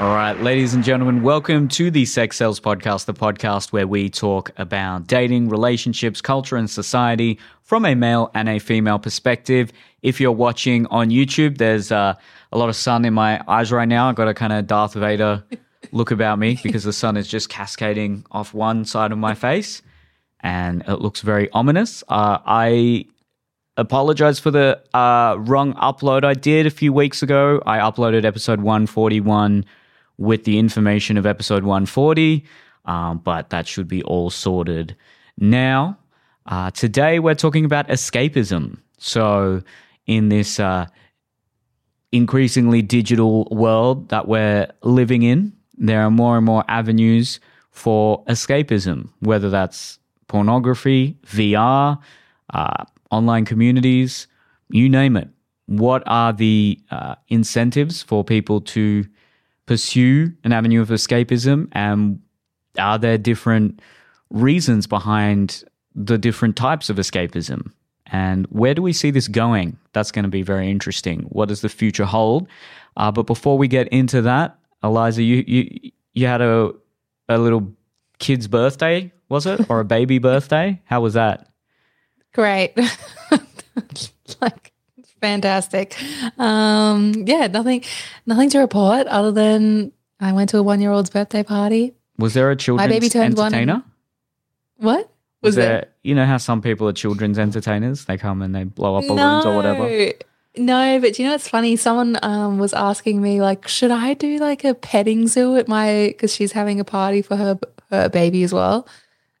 All right, ladies and gentlemen, welcome to the Sex Sales Podcast, the podcast where we talk about dating, relationships, culture, and society from a male and a female perspective. If you're watching on YouTube, there's uh, a lot of sun in my eyes right now. I've got a kind of Darth Vader look about me because the sun is just cascading off one side of my face and it looks very ominous. Uh, I apologize for the uh, wrong upload I did a few weeks ago. I uploaded episode 141 with the information of episode 140, um, but that should be all sorted now. Uh, today, we're talking about escapism. So, in this uh, increasingly digital world that we're living in, there are more and more avenues for escapism, whether that's pornography, VR, uh, online communities, you name it. What are the uh, incentives for people to pursue an avenue of escapism? And are there different reasons behind the different types of escapism? And where do we see this going? That's going to be very interesting. What does the future hold? Uh, but before we get into that, Eliza, you you you had a a little kid's birthday, was it, or a baby birthday? How was that? Great, like fantastic. Um, yeah, nothing, nothing to report other than I went to a one-year-old's birthday party. Was there a children's baby turned one entertainer? and- What was there, You know how some people are children's entertainers? They come and they blow up balloons or whatever. No, but you know what's funny? Someone um, was asking me like, should I do like a petting zoo at my because she's having a party for her her baby as well.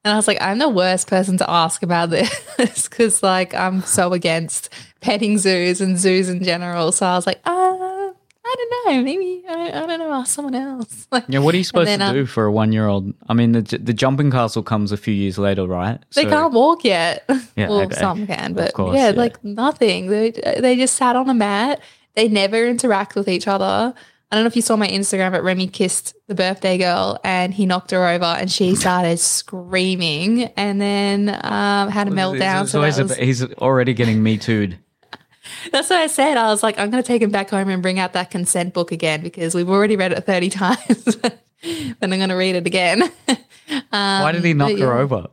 And I was like, I'm the worst person to ask about this because like I'm so against petting zoos and zoos in general. So I was like, uh, I don't know, maybe I, I don't know, ask someone else. Like, Yeah, what are you supposed then, to um, do for a one-year-old? I mean, the the jumping castle comes a few years later, right? They can't walk yet. Yeah, well, okay. some can, but course, yeah, yeah. like nothing. They they just sat on a mat. They never interact with each other. I don't know if you saw my Instagram, but Remy kissed the birthday girl and he knocked her over and she started screaming and then um, had a meltdown. So a- was, he's already getting me too'd. that's what I said. I was like, I'm going to take him back home and bring out that consent book again because we've already read it 30 times. then I'm going to read it again. Why did he knock Um, her over?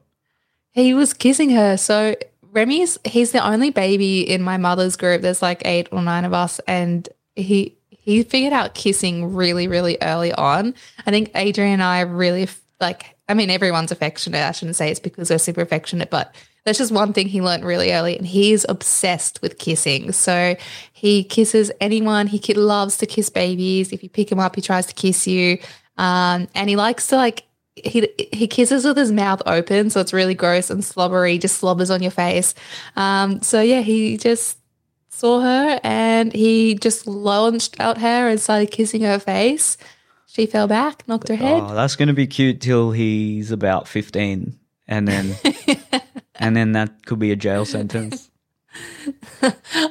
He was kissing her. So Remy's he's the only baby in my mother's group. There's like eight or nine of us, and he he figured out kissing really, really early on. I think Adrian and I really like I mean everyone's affectionate. I shouldn't say it's because they're super affectionate, but that's just one thing he learned really early, and he's obsessed with kissing. So he kisses anyone. He loves to kiss babies. If you pick him up, he tries to kiss you, um, and he likes to like he he kisses with his mouth open, so it's really gross and slobbery. Just slobbers on your face. Um, so yeah, he just saw her and he just launched out her and started kissing her face. She fell back, knocked her head. Oh, that's going to be cute till he's about 15. And then and then that could be a jail sentence.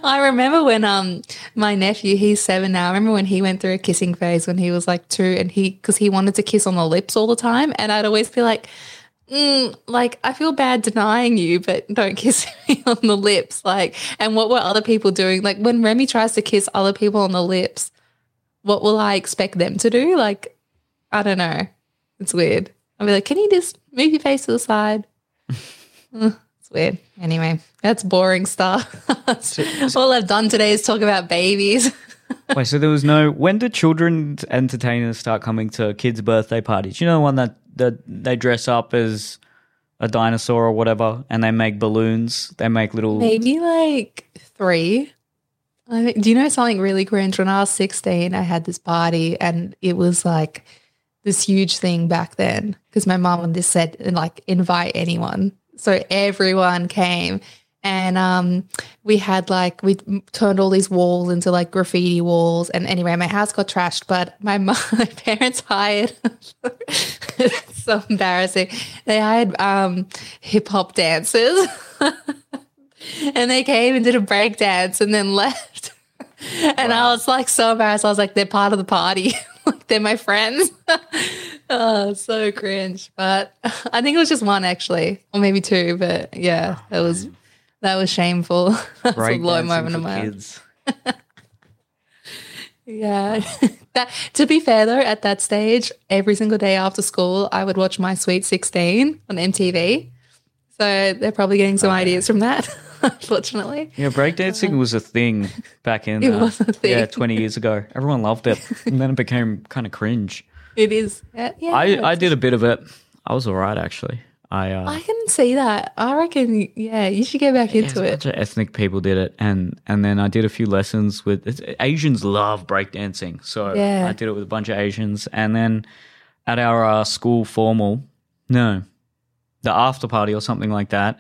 I remember when um my nephew, he's seven now. I remember when he went through a kissing phase when he was like two, and he because he wanted to kiss on the lips all the time, and I'd always be like, mm, like I feel bad denying you, but don't kiss me on the lips. Like, and what were other people doing? Like when Remy tries to kiss other people on the lips, what will I expect them to do? Like, I don't know. It's weird. I'll be like, can you just move your face to the side? Mm, it's weird. Anyway, that's boring stuff. All I've done today is talk about babies. Wait, so there was no. When did children's entertainers start coming to kids' birthday parties? You know the one that, that they dress up as a dinosaur or whatever and they make balloons? They make little. Maybe like three. I do you know something really cringe? When I was 16, I had this party and it was like this huge thing back then because my mom would just said, like, invite anyone. So everyone came and um, we had like, we turned all these walls into like graffiti walls. And anyway, my house got trashed, but my, mom, my parents hired, it's so embarrassing. They hired um, hip hop dancers. and they came and did a break dance and then left. And I was like so embarrassed. I was like, they're part of the party. like they're my friends. oh, so cringe. But I think it was just one actually, or maybe two. But yeah, it was that was shameful. That's a low moment of my kids. Yeah. that to be fair though, at that stage, every single day after school, I would watch My Sweet 16 on MTV. So they're probably getting some ideas from that, unfortunately. Yeah, breakdancing was a thing back in It uh, was a thing. yeah, 20 years ago. Everyone loved it. And then it became kind of cringe. It is. Yeah. yeah, I, I did a bit of it. I was all right actually. I uh I can see that. I reckon, yeah, you should get back yeah, into a it. bunch of ethnic people did it and and then I did a few lessons with Asians love breakdancing. So Yeah. I did it with a bunch of Asians and then at our uh, school formal, no, the after party or something like that.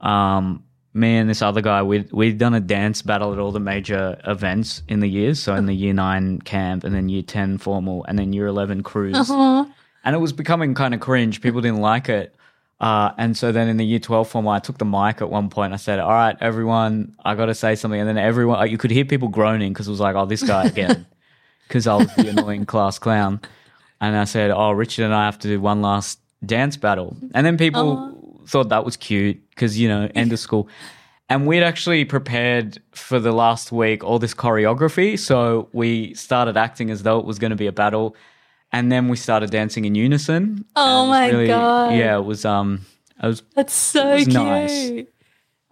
Um, me and this other guy, we'd, we'd done a dance battle at all the major events in the years. So in the year nine camp and then year 10 formal and then year 11 cruise. Uh-huh. And it was becoming kind of cringe. People didn't like it. Uh, and so then in the year 12 form, I took the mic at one point. I said, All right, everyone, I got to say something. And then everyone, you could hear people groaning because it was like, Oh, this guy again. Because I was the annoying class clown. And I said, Oh, Richard and I have to do one last dance battle. And then people thought that was cute because, you know, end of school. And we'd actually prepared for the last week all this choreography. So we started acting as though it was going to be a battle. And then we started dancing in unison. Oh And it was my God. Yeah, it was um it was That's so was cute. nice.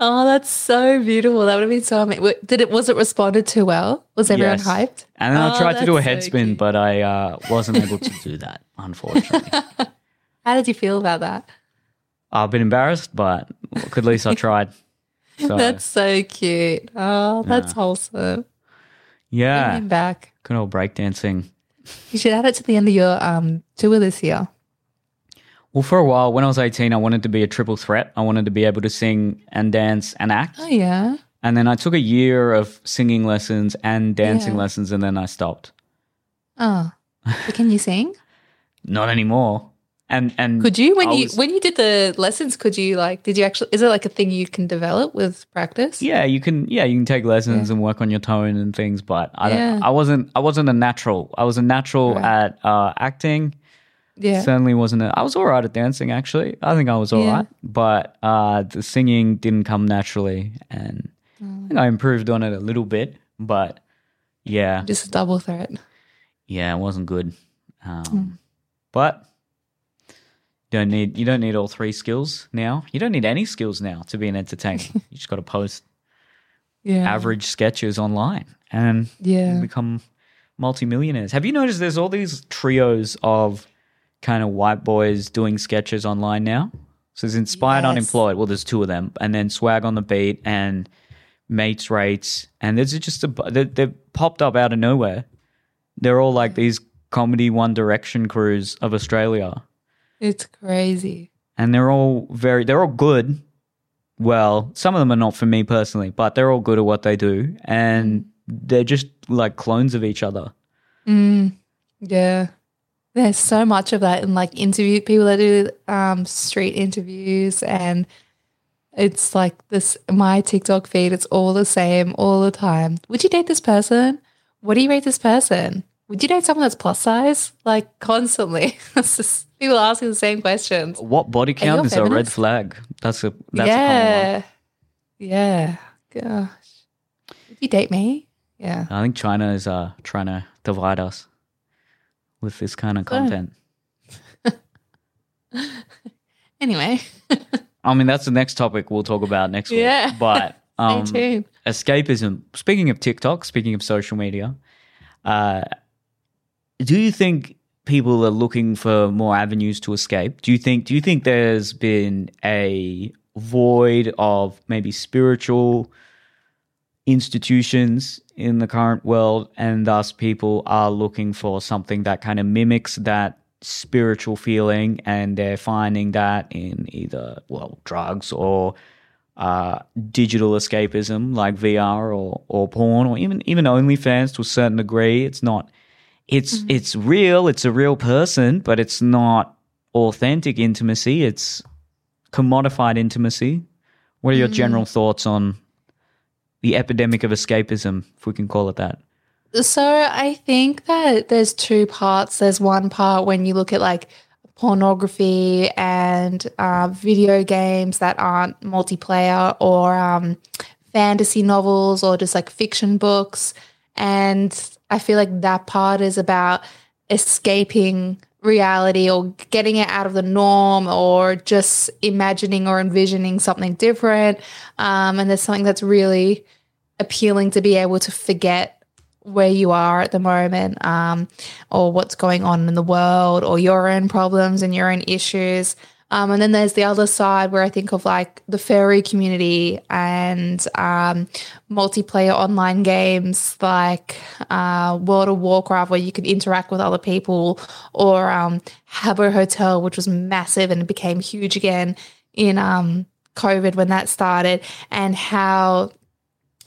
Oh, that's so beautiful. That would have been so amazing. Did it? Was it responded to well? Was everyone Yes. hyped? And then I Oh, tried to do a head so spin, cute. but I uh, wasn't able to do that, unfortunately. How did you feel about that? I've been embarrassed, but at least I tried. So That's so cute. Oh, that's wholesome. yeah, Bring him back. good old breakdancing. You should add it to the end of your um tour this year. Well, for a while, when I was 18, I wanted to be a triple threat. I wanted to be able to sing and dance and act. Oh yeah. And then I took a year of singing lessons and dancing Yeah. lessons, and then I stopped. Oh. But can you sing? Not anymore. And and Could you when I you when you did the lessons? Could you like? Did you actually? Is it like a thing you can develop with practice? Yeah, you can. Yeah, you can take lessons Yeah. and work on your tone and things. But I don't. Yeah. I wasn't. I wasn't a natural. I was a natural Right. at uh, acting. Yeah. Certainly wasn't. A, I was all right at dancing. Actually, I think I was all right. Yeah. But uh, the singing didn't come naturally, and Mm. I improved on it a little bit. But yeah, Just a double threat. yeah, it wasn't good. Um, Mm. But you don't need. You don't need all three skills now. You don't need any skills now to be an entertainer. you just got to post Yeah. average sketches online and Yeah. become multimillionaires. Have you noticed there's all these trios of kind of white boys doing sketches online now? So there's Inspired Yes. Unemployed. Well, there's two of them. And then Swag on the Beat and Mates Rates. And there's just a, they, they've popped up out of nowhere. They're all like these comedy One Direction crews of Australia. It's crazy. And they're all very, they're all good. Well, some of them are not for me personally, but they're all good at what they do. And they're just like clones of each other. Mm, yeah. There's so much of that in like interview people that do um, street interviews and it's like this my TikTok feed, it's all the same all the time. Would you date this person? What do you rate this person? Would you date someone that's plus size? Like constantly. It's just people asking the same questions. What body count a is a red flag? That's a that's a common one. yeah. Yeah. Gosh. Would you date me? Yeah. I think China is uh trying to divide us with this kind of content. Anyway. I mean, that's the next topic we'll talk about next week. Yeah. But um, Stay tuned. escapism. Speaking of TikTok, speaking of social media, uh, do you think people are looking for more avenues to escape? Do you think? Do you think there's been a void of maybe spiritual institutions in the current world, and thus people are looking for something that kind of mimics that spiritual feeling, and they're finding that in either well drugs or uh, digital escapism like VR or or porn or even even OnlyFans to a certain degree. It's not. It's it's real. It's a real person, but it's not authentic intimacy. It's commodified intimacy. What are your general thoughts on the epidemic of escapism, if we can call it that? So I think that there's two parts. There's one part when you look at like pornography and uh, video games that aren't multiplayer or um, fantasy novels or just like fiction books. And I feel like that part is about escaping reality or getting it out of the norm or just imagining or envisioning something different. Um, and there's something that's really appealing to be able to forget where you are at the moment um, or what's going on in the world or your own problems and your own issues. Um, and then there's the other side where I think of like the furry community and um, multiplayer online games like uh, World of Warcraft, where you could interact with other people, or um, Habbo Hotel, which was massive and became huge again in um, COVID when that started, and how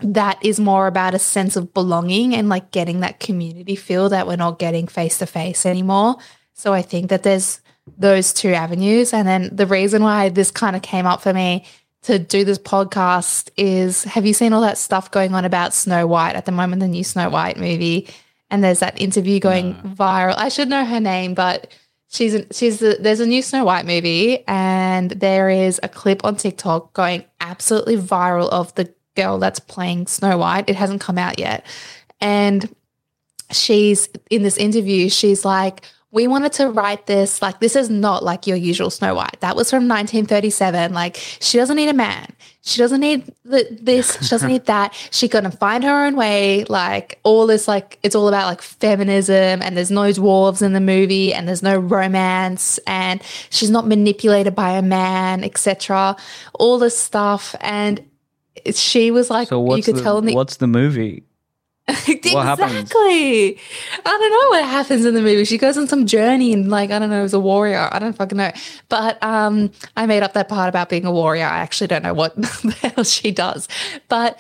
that is more about a sense of belonging and like getting that community feel that we're not getting face to face anymore. So I think that there's those two avenues. And then the reason why this kind of came up for me to do this podcast is have you seen all that stuff going on about Snow White at the moment, the new Snow White movie? And there's that interview going no. viral. I should know her name, but she's she's a, there's a new Snow White movie, and there is a clip on TikTok going absolutely viral of the girl that's playing Snow White. It hasn't come out yet, and she's in this interview. She's like, we wanted to write this like this is not like your usual Snow White. That was from 1937. Like she doesn't need a man. She doesn't need the, this. She doesn't need that. She gonna find her own way. Like all this, like it's all about like feminism, and there's no dwarves in the movie, and there's no romance, and she's not manipulated by a man, etc. All this stuff, and she was like, so you could the, tell in the what's the movie? exactly. I don't know what happens in the movie. She goes on some journey and like I don't know, as a warrior. I don't fucking know. But um, I made up that part about being a warrior. I actually don't know what the hell she does. But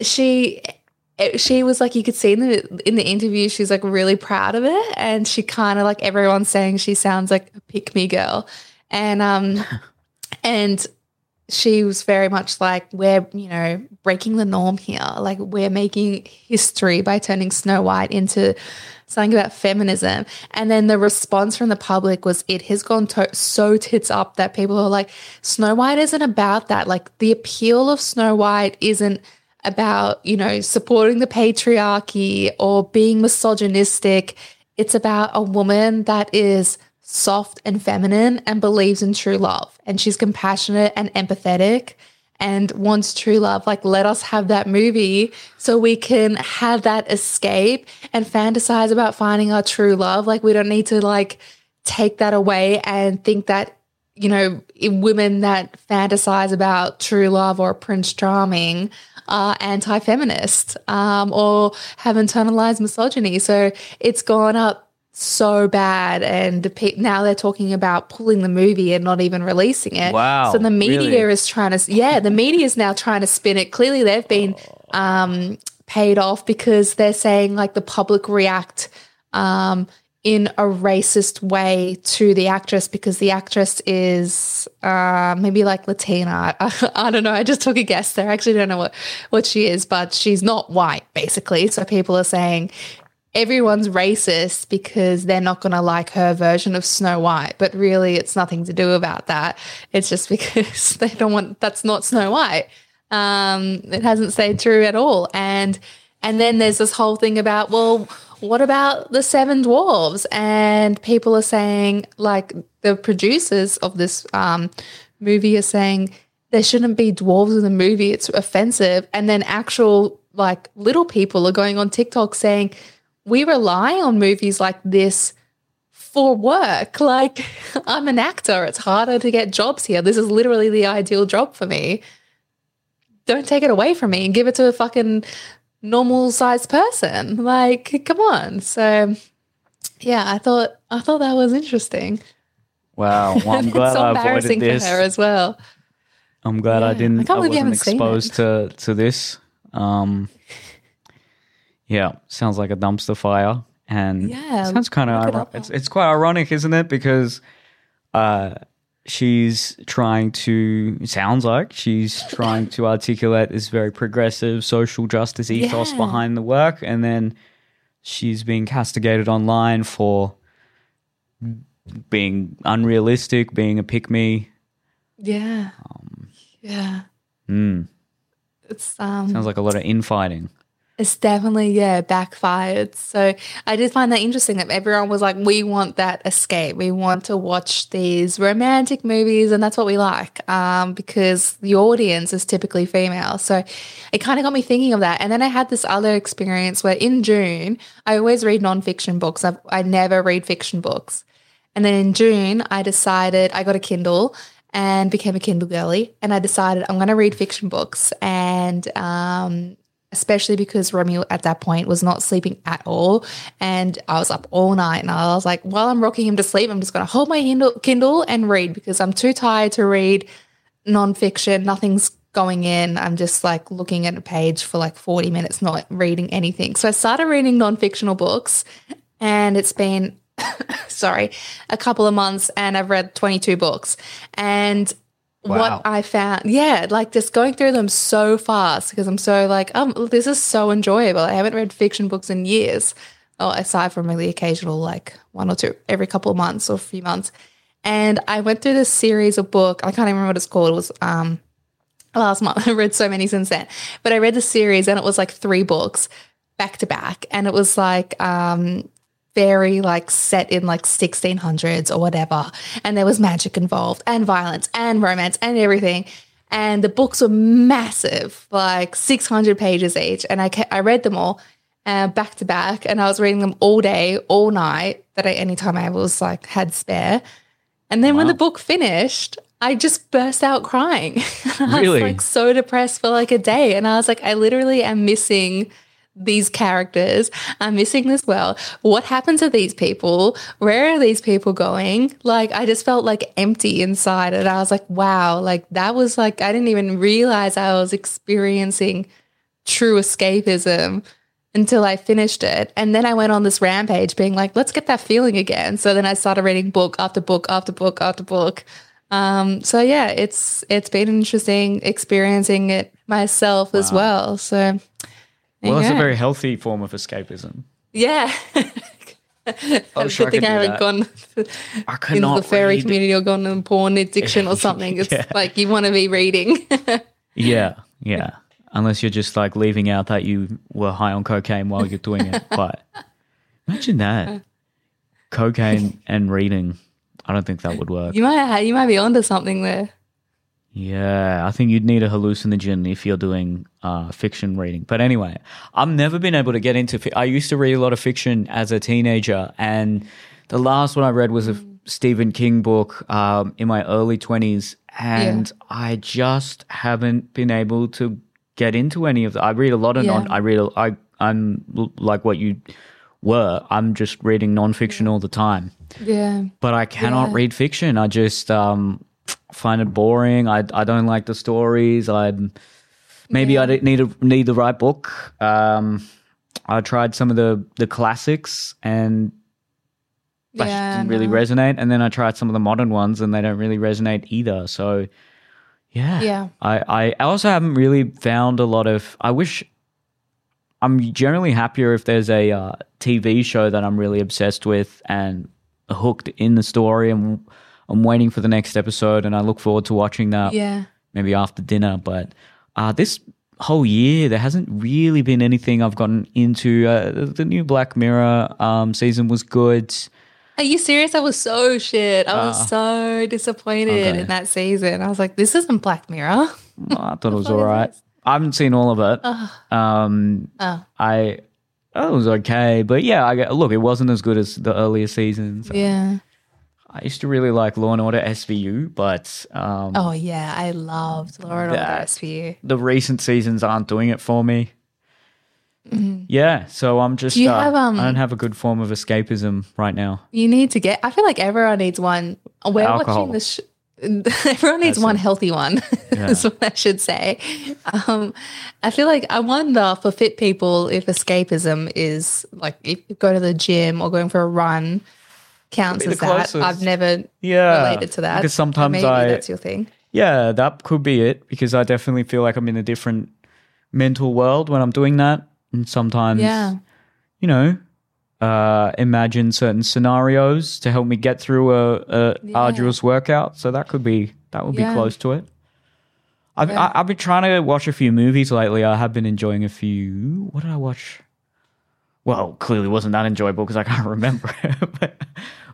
she she was like you could see in the in the interview she's like really proud of it and she kind of like everyone's saying she sounds like a pick me girl and um and she was very much like, we're, you know, breaking the norm here. Like, we're making history by turning Snow White into something about feminism. And then the response from the public was, it has gone to- so tits up that people are like, Snow White isn't about that. Like, the appeal of Snow White isn't about, you know, supporting the patriarchy or being misogynistic. It's about a woman that is soft and feminine and believes in true love. And she's compassionate and empathetic and wants true love. Like, let us have that movie so we can have that escape and fantasize about finding our true love. Like, we don't need to like take that away and think that, you know, women that fantasize about true love or Prince Charming are anti feminist um, or have internalized misogyny. So it's gone up so bad and now they're talking about pulling the movie and not even releasing it wow so the media really? is trying to yeah the media is now trying to spin it clearly they've been um, paid off because they're saying like the public react um, in a racist way to the actress because the actress is uh, maybe like Latina. I, I, don't know. I just took a guess there. I actually don't know what, what she is, but she's not white, basically. So people are saying everyone's racist because they're not going to like her version of Snow White. But really, it's nothing to do about that. It's just because they don't want that's not Snow White. Um, it hasn't stayed true at all. And and then there's this whole thing about well, what about the seven dwarves? And people are saying like the producers of this um, movie are saying there shouldn't be dwarves in the movie. It's offensive. And then actual like little people are going on TikTok saying we rely on movies like this for work. Like, I'm an actor, it's harder to get jobs here. This is literally the ideal job for me. Don't take it away from me and give it to a fucking normal sized person. Like, come on. So, yeah, I thought I thought that was interesting. Wow, well, I'm glad so I avoided this. for her as well. I'm glad yeah. I didn't. I, I wasn't exposed to to this. Um, yeah, sounds like a dumpster fire, and yeah, sounds kind of ir- it's it's quite ironic, isn't it? Because uh, she's trying to sounds like she's trying to articulate this very progressive social justice ethos yeah. behind the work, and then she's being castigated online for being unrealistic, being a pick me. Yeah. Um, yeah. Mm. It's um sounds like a lot of infighting. It's definitely, yeah, backfired. So I did find that interesting that everyone was like, we want that escape. We want to watch these romantic movies, and that's what we like um, because the audience is typically female. So it kind of got me thinking of that. And then I had this other experience where in June, I always read nonfiction books, I've, I never read fiction books. And then in June, I decided I got a Kindle and became a Kindle girly. And I decided I'm going to read fiction books. And um, especially because Romeo at that point was not sleeping at all. And I was up all night and I was like, while I'm rocking him to sleep, I'm just going to hold my Kindle and read because I'm too tired to read nonfiction. Nothing's going in. I'm just like looking at a page for like 40 minutes, not reading anything. So I started reading nonfictional books and it's been, sorry, a couple of months and I've read 22 books. And Wow. what I found. Yeah, like just going through them so fast because I'm so like, um, this is so enjoyable. I haven't read fiction books in years, oh, aside from the occasional like one or two every couple of months or a few months. And I went through this series of book. I can't even remember what it's called. It was um last month. I read so many since then, but I read the series and it was like three books back to back, and it was like um very like set in like 1600s or whatever. And there was magic involved and violence and romance and everything. And the books were massive, like 600 pages each. And I, I read them all uh, back to back. And I was reading them all day, all night, that I, anytime I was like had spare. And then wow. when the book finished, I just burst out crying. I really? was like so depressed for like a day. And I was like, I literally am missing these characters are missing this well. What happened to these people? Where are these people going? Like, I just felt like empty inside. And I was like, wow, like that was like, I didn't even realize I was experiencing true escapism until I finished it. And then I went on this rampage being like, let's get that feeling again. So then I started reading book after book after book after book. Um, so yeah, it's it's been interesting experiencing it myself wow. as well. So well, it's a very healthy form of escapism. Yeah. Oh, I was sure I, think I, I haven't gone I into the fairy read. community or gone in porn addiction or something. It's yeah. like you want to be reading. yeah, yeah. Unless you're just like leaving out that you were high on cocaine while you're doing it. But imagine that uh. cocaine and reading. I don't think that would work. You might you might be onto something there. Yeah, I think you'd need a hallucinogen if you're doing uh, fiction reading. But anyway, I've never been able to get into. Fi- I used to read a lot of fiction as a teenager, and the last one I read was a Stephen King book um, in my early twenties, and yeah. I just haven't been able to get into any of that. I read a lot of yeah. non. I read. I I'm like what you were. I'm just reading nonfiction all the time. Yeah. But I cannot yeah. read fiction. I just um find it boring. I I don't like the stories. I maybe yeah. I need a, need the right book. Um, I tried some of the the classics and that yeah, didn't really resonate. And then I tried some of the modern ones and they don't really resonate either. So yeah, yeah. I I also haven't really found a lot of. I wish. I'm generally happier if there's a uh, TV show that I'm really obsessed with and hooked in the story and I'm waiting for the next episode, and I look forward to watching that. Yeah. Maybe after dinner, but uh, this whole year there hasn't really been anything I've gotten into. Uh, the new Black Mirror um, season was good. Are you serious? I was so shit. I was uh, so disappointed okay. in that season. I was like, this isn't Black Mirror. I thought it was all right. I haven't seen all of it. Um, oh. I it was okay, but yeah, I look, it wasn't as good as the earlier seasons. Yeah. I used to really like Law and Order SVU, but um, oh yeah, I loved Law and Order SVU. The recent seasons aren't doing it for me. Mm-hmm. Yeah, so I'm just. Do you uh, have, um, I don't have a good form of escapism right now. You need to get. I feel like everyone needs one. We're Alcohol. watching this. Sh- everyone needs That's one it. healthy one. Yeah. is what I should say. Um, I feel like I wonder for fit people if escapism is like if you go to the gym or going for a run counts as that. I've never yeah, related to that. Because sometimes maybe I that's your thing. Yeah, that could be it. Because I definitely feel like I'm in a different mental world when I'm doing that. And sometimes yeah. you know, uh, imagine certain scenarios to help me get through a, a yeah. arduous workout. So that could be that would be yeah. close to it. I've, I, I've been trying to watch a few movies lately. I have been enjoying a few. What did I watch? Well, clearly wasn't that enjoyable because I can't remember. but,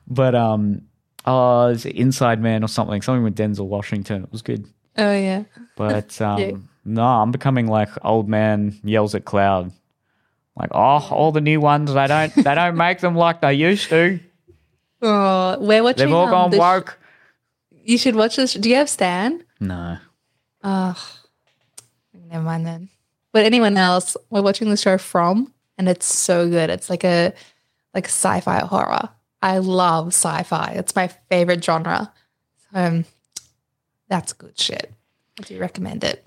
but um, uh, is it Inside Man or something? Something with Denzel Washington. It was good. Oh yeah. But um, no, I'm becoming like old man yells at cloud. Like, oh, all the new ones they don't they don't make them like they used to. Oh, we're watching. They've all um, gone sh- woke. you should watch this. Do you have Stan? No. Oh, never mind then. But anyone else, we're watching the show From, and it's so good. It's like a like sci-fi horror. I love sci-fi. It's my favorite genre. So um, that's good shit. I do recommend it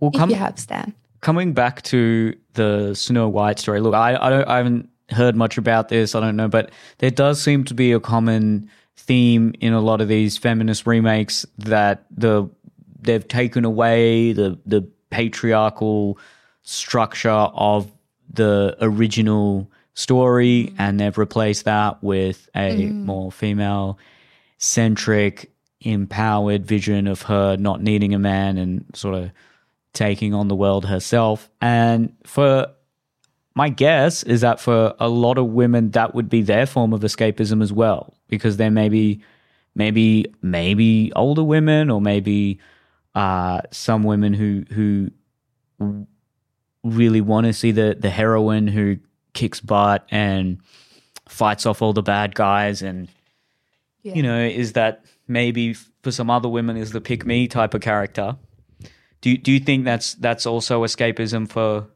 Well, if come, you have Stan. coming back to the Snow White story. Look, I I don't I haven't heard much about this. I don't know, but there does seem to be a common theme in a lot of these feminist remakes that the they've taken away the the patriarchal structure of the original story and they've replaced that with a more female centric empowered vision of her not needing a man and sort of taking on the world herself. And for my guess is that for a lot of women, that would be their form of escapism as well, because they're maybe, maybe, maybe older women, or maybe uh, some women who who really want to see the the heroine who kicks butt and fights off all the bad guys and Yeah. you know is that maybe for some other women is the pick me type of character do you, do you think that's that's also escapism for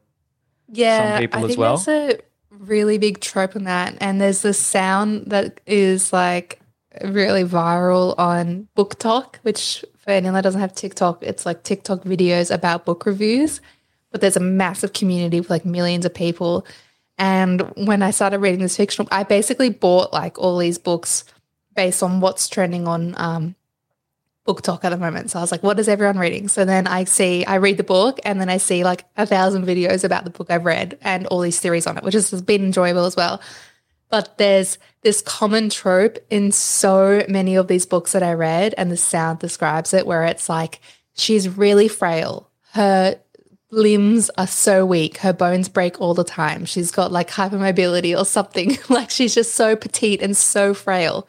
Yeah, people I as think well? There's a really big trope in that, and there's this sound that is like really viral on BookTok, which for anyone that doesn't have TikTok, it's like TikTok videos about book reviews. But there's a massive community with like millions of people. And when I started reading this fictional, I basically bought like all these books based on what's trending on um, BookTok at the moment. So I was like, what is everyone reading? So then I see, I read the book and then I see like a thousand videos about the book I've read and all these theories on it, which has been enjoyable as well. But there's this common trope in so many of these books that I read, and the sound describes it, where it's like she's really frail. Her limbs are so weak. Her bones break all the time. She's got like hypermobility or something. like she's just so petite and so frail.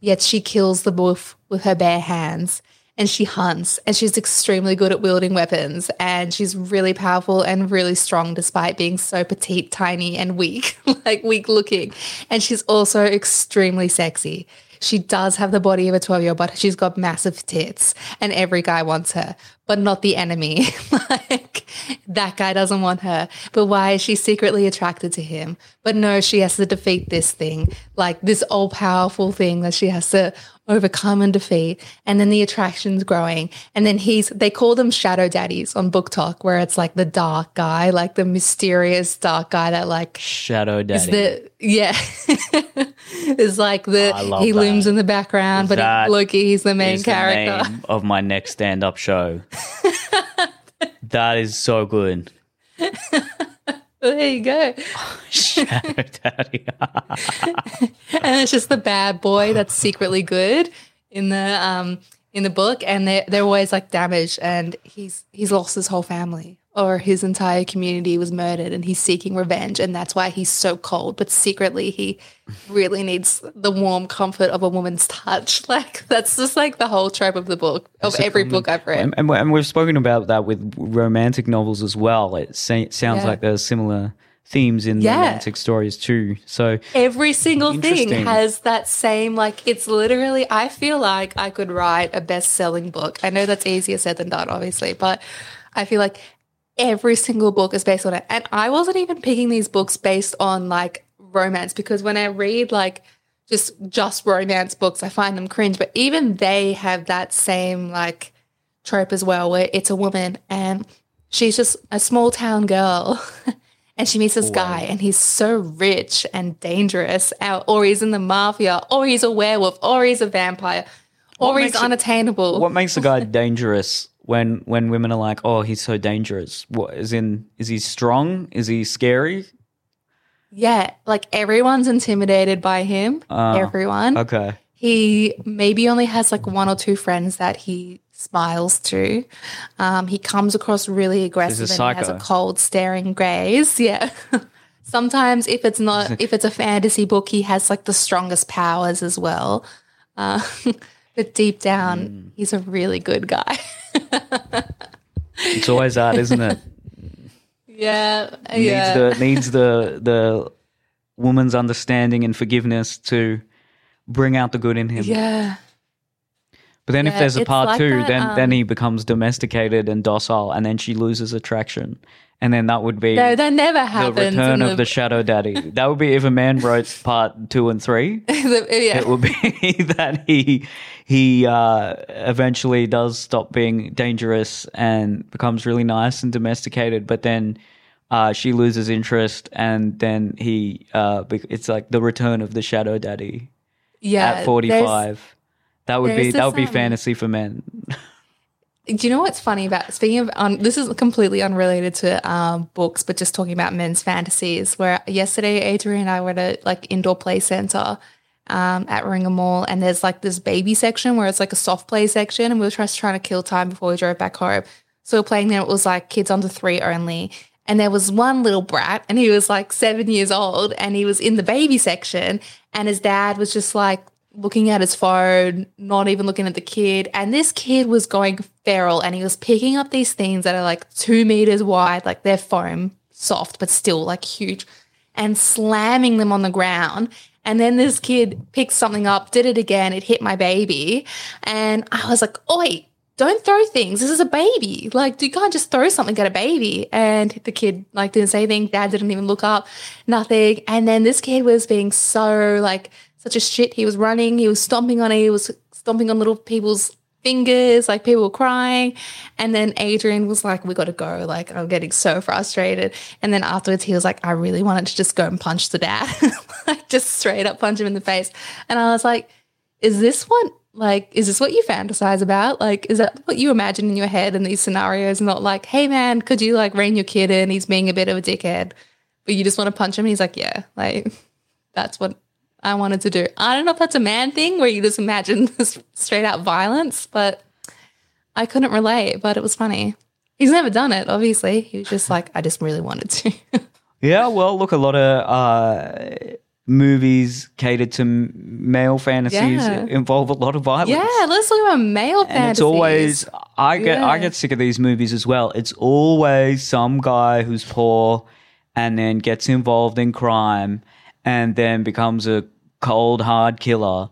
Yet she kills the wolf with her bare hands and she hunts and she's extremely good at wielding weapons and she's really powerful and really strong despite being so petite, tiny, and weak, like weak looking. And she's also extremely sexy. She does have the body of a 12 year old, but she's got massive tits and every guy wants her, but not the enemy. like that guy doesn't want her. But why is she secretly attracted to him? But no, she has to defeat this thing, like this all powerful thing that she has to overcome and defeat. And then the attraction's growing. And then he's, they call them shadow daddies on BookTok, where it's like the dark guy, like the mysterious dark guy that like shadow is daddy the yeah is like the love he looms in the background, but That he, Loki he's the main the character. name of my next stand-up show. That is so good. There you go. shadow daddy and it's just the bad boy that's secretly good in the um in the book and they they're always like damaged and he's he's lost his whole family or his entire community was murdered and he's seeking revenge and that's why he's so cold. But secretly he really needs the warm comfort of a woman's touch. Like that's just like the whole trope of the book of every book I've read. And, and, we- and we've spoken about that with romantic novels as well. It sa- sounds Yeah. like there's similar themes in Yeah. romantic stories too. So every single thing has that same like it's literally i feel like i could write a best-selling book. I know that's easier said than done obviously but i feel like every single book is based on it. And i wasn't even picking these books based on like romance because when i read like just just romance books i find them cringe. But even they have that same like trope as well where it's a woman and she's just a small town girl and she meets this guy and he's so rich and dangerous or he's in the mafia or he's a werewolf or he's a vampire or What he's it- unattainable. what makes a guy dangerous when when women are like oh he's so dangerous what is in is he strong is he scary yeah like everyone's intimidated by him Ah, everyone okay he maybe only has like one or two friends that he smiles to. Um, he comes across really aggressive and he has a cold, staring gaze. Yeah. Sometimes, if it's not, if it's a fantasy book, he has like the strongest powers as well. Uh, but deep down, Hmm. he's a really good guy. It's always that, isn't it? yeah, needs yeah, the needs the the woman's understanding and forgiveness to bring out the good in him. yeah. But then if there's a part like two, that, then then um, he becomes domesticated and docile, and then she loses attraction, and then that would be No, that never happens. the return of the shadow daddy. That would be if a man wrote part two and three. the- yeah. It would be that he he uh, eventually does stop being dangerous and becomes really nice and domesticated, but then. Uh, she loses interest, and then he uh, it's like the return of the shadow daddy yeah, at forty-five. That would be that would be um, fantasy for men. Do you know what's funny about speaking of? Um, this is completely unrelated to um, books, but just talking about men's fantasies. Where yesterday, Adrian and I were at a like indoor play center um, at Ringer Mall, and there's like this baby section where it's like a soft play section, and we were just trying to kill time before we drove back home. So we we're playing there. It was like kids under three only. And there was one little brat, and he was like seven years old, and he was in the baby section, and his dad was just like looking at his phone, not even looking at the kid. And this kid was going feral, and he was picking up these things that are like two meters wide, like they're foam, soft, but still like huge, and slamming them on the ground. And then this kid picked something up, did it again, it hit my baby. And I was like, oi, don't throw things. This is a baby. Like, you can't just throw something at a baby. And the kid like didn't say anything. Dad didn't even look up, nothing. And then this kid was being so like such a shit. He was running. He was stomping on it. He was stomping on little people's fingers. Like people were crying. And then Adrian was like, "We got to go." Like I'm getting so frustrated. And then afterwards, he was like, "I really wanted to just go and punch the dad, like just straight up punch him in the face." And I was like, "Is this what?" Like, is this what you fantasize about? Like, is that what you imagine in your head in these scenarios? Not like, hey man, could you like rein your kid in? He's being a bit of a dickhead, but you just want to punch him. He's like, yeah, like that's what I wanted to do. I don't know if that's a man thing where you just imagine this straight out violence, but I couldn't relate, but it was funny. He's never done it, obviously. He was just like, I just really wanted to. Yeah, well, look, a lot of uh, movies catered to male fantasies Yeah. involve a lot of violence. yeah, let's talk about male and fantasies. it's always I get I get sick of these movies as well. It's always some guy who's poor and then gets involved in crime and then becomes a cold hard killer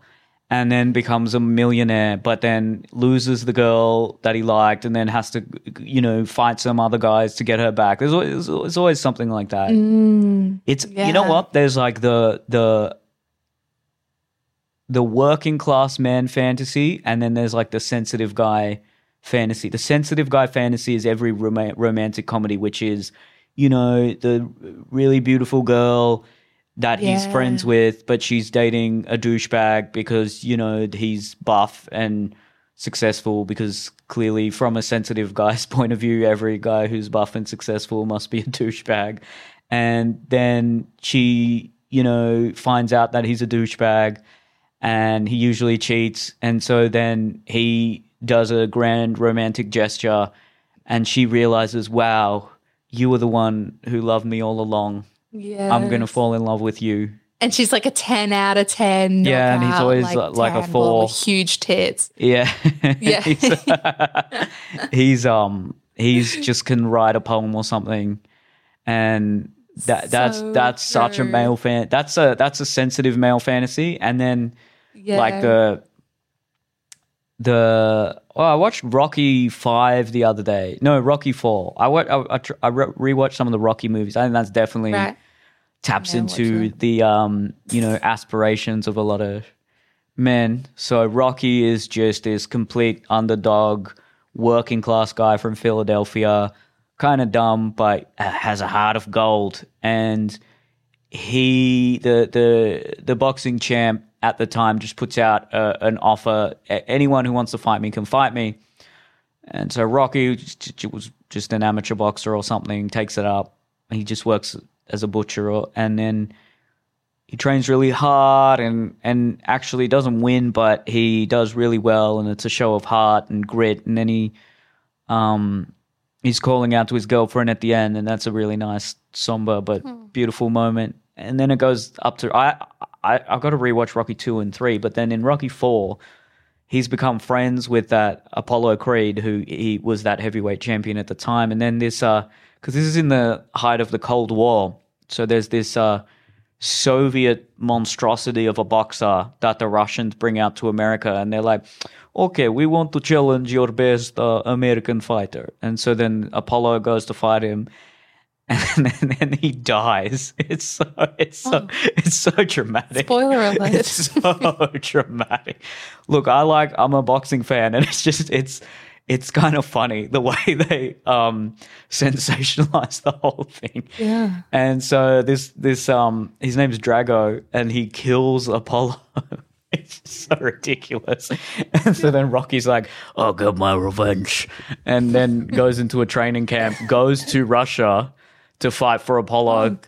and then becomes a millionaire but then loses the girl that he liked and then has to you know fight some other guys to get her back. There's always, there's always something like that. Mm. It's you know what? There's like the the the working class man fantasy, and then there's like the sensitive guy fantasy. The sensitive guy fantasy is every rom- romantic comedy, which is you know the really beautiful girl that he's friends with, but she's dating a douchebag because you know he's buff and successful because clearly from a sensitive guy's point of view every guy who's buff and successful must be a douchebag. And then she you know finds out that he's a douchebag and he usually cheats. And so then he does a grand romantic gesture and she realizes wow you were the one who loved me all along yeah. i'm gonna fall in love with you And she's like a 10 out of 10. Yeah, and he's always, uh, like a four. huge tits. Yeah. Yeah. he's, he's um he's just can write a poem or something. And that that's So that's such a male fan that's a that's a sensitive male fantasy. And then Yeah. like the the oh, I watched Rocky Five the other day. No, Rocky Four. I wa- I, I, I re- rewatched some of the Rocky movies. I think that's definitely Right. Taps into the um you know aspirations of a lot of men. So Rocky is just this complete underdog, working class guy from Philadelphia, kind of dumb but has a heart of gold. And he, the the the boxing champ at the time, just puts out a, an offer: anyone who wants to fight me can fight me. And so Rocky was just an amateur boxer or something, takes it up. He just works as a butcher, and then he trains really hard and and actually doesn't win, but he does really well, and it's a show of heart and grit. And then he um he's calling out to his girlfriend at the end, and that's a really nice somber but beautiful moment. And then it goes up to I I I've got to rewatch Rocky two and three, but then in Rocky four. He's become friends with that Apollo Creed, who he was that heavyweight champion at the time, and then this, because this is in the height of the Cold War, so there's this uh, Soviet monstrosity of a boxer that the Russians bring out to America, and they're like, "Okay, we want to challenge your best uh, American fighter," and so then Apollo goes to fight him, and then, then he dies. It's so it's so it's so dramatic. Spoiler alert. It's so dramatic. Look, I like I'm a boxing fan, and it's just it's it's kind of funny the way they um sensationalize the whole thing. Yeah. And so this this um his name's Drago, and he kills Apollo. It's so ridiculous. And so then Rocky's like, I'll get my revenge. And then goes into a training camp, goes to Russia to fight for Apollo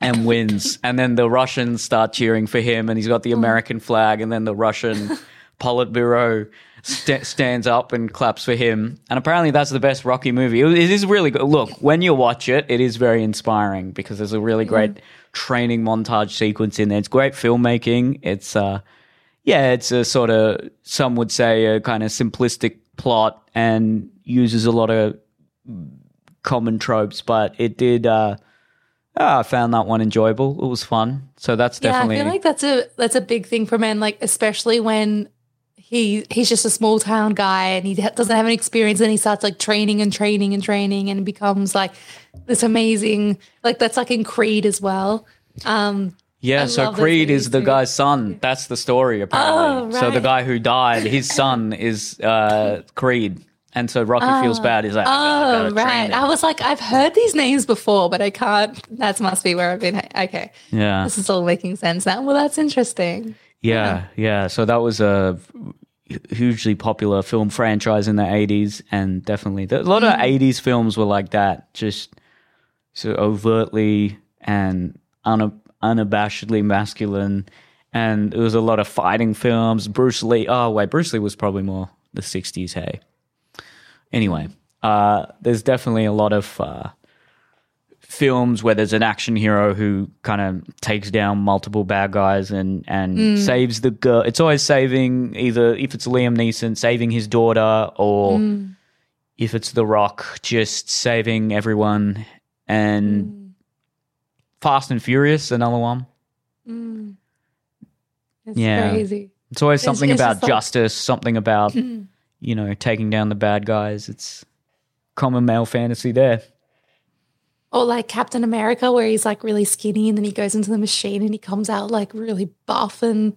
and wins. And then the Russians start cheering for him, and he's got the American flag, and then the Russian Politburo st- stands up and claps for him. And apparently, that's the best Rocky movie. It is really good. Look, when you watch it, it is very inspiring because there's a really great training montage sequence in there. It's great filmmaking. It's uh, yeah, it's a sort of some would say a kind of simplistic plot and uses a lot of common tropes, but it did. Uh, ah, I found that one enjoyable. It was fun. So that's definitely Yeah, I feel like that's a that's a big thing for men, like especially when he he's just a small town guy and he doesn't have any experience, and he starts like training and training and training, and becomes like this amazing. Like that's like in Creed as well. Um, Yeah, I so Creed is the guy's son. That's the story, apparently. Oh, So the guy who died, his son is uh, Creed. And so Rocky feels bad. He's like, "I gotta- I oh right. I was like, I've heard these names before, but I can't. That must be where I've been. Okay, Yeah. this is all making sense now. Well, that's interesting. Yeah, yeah. So that was a hugely popular film franchise in the 80s. And definitely, a lot of 80s films were like that, just so overtly and una- unabashedly masculine. And there was a lot of fighting films. Bruce Lee. Oh, wait, Bruce Lee was probably more the 60s, hey. Anyway, uh, there's definitely a lot of. Uh, films where there's an action hero who kind of takes down multiple bad guys and and saves the girl. It's always saving either if it's Liam Neeson saving his daughter or if it's The Rock just saving everyone and Fast and Furious another one. It's Yeah. crazy. It's always something it's about just like- justice, something about you know taking down the bad guys. It's common male fantasy there. Or like Captain America, where he's like really skinny and then he goes into the machine and he comes out like really buff and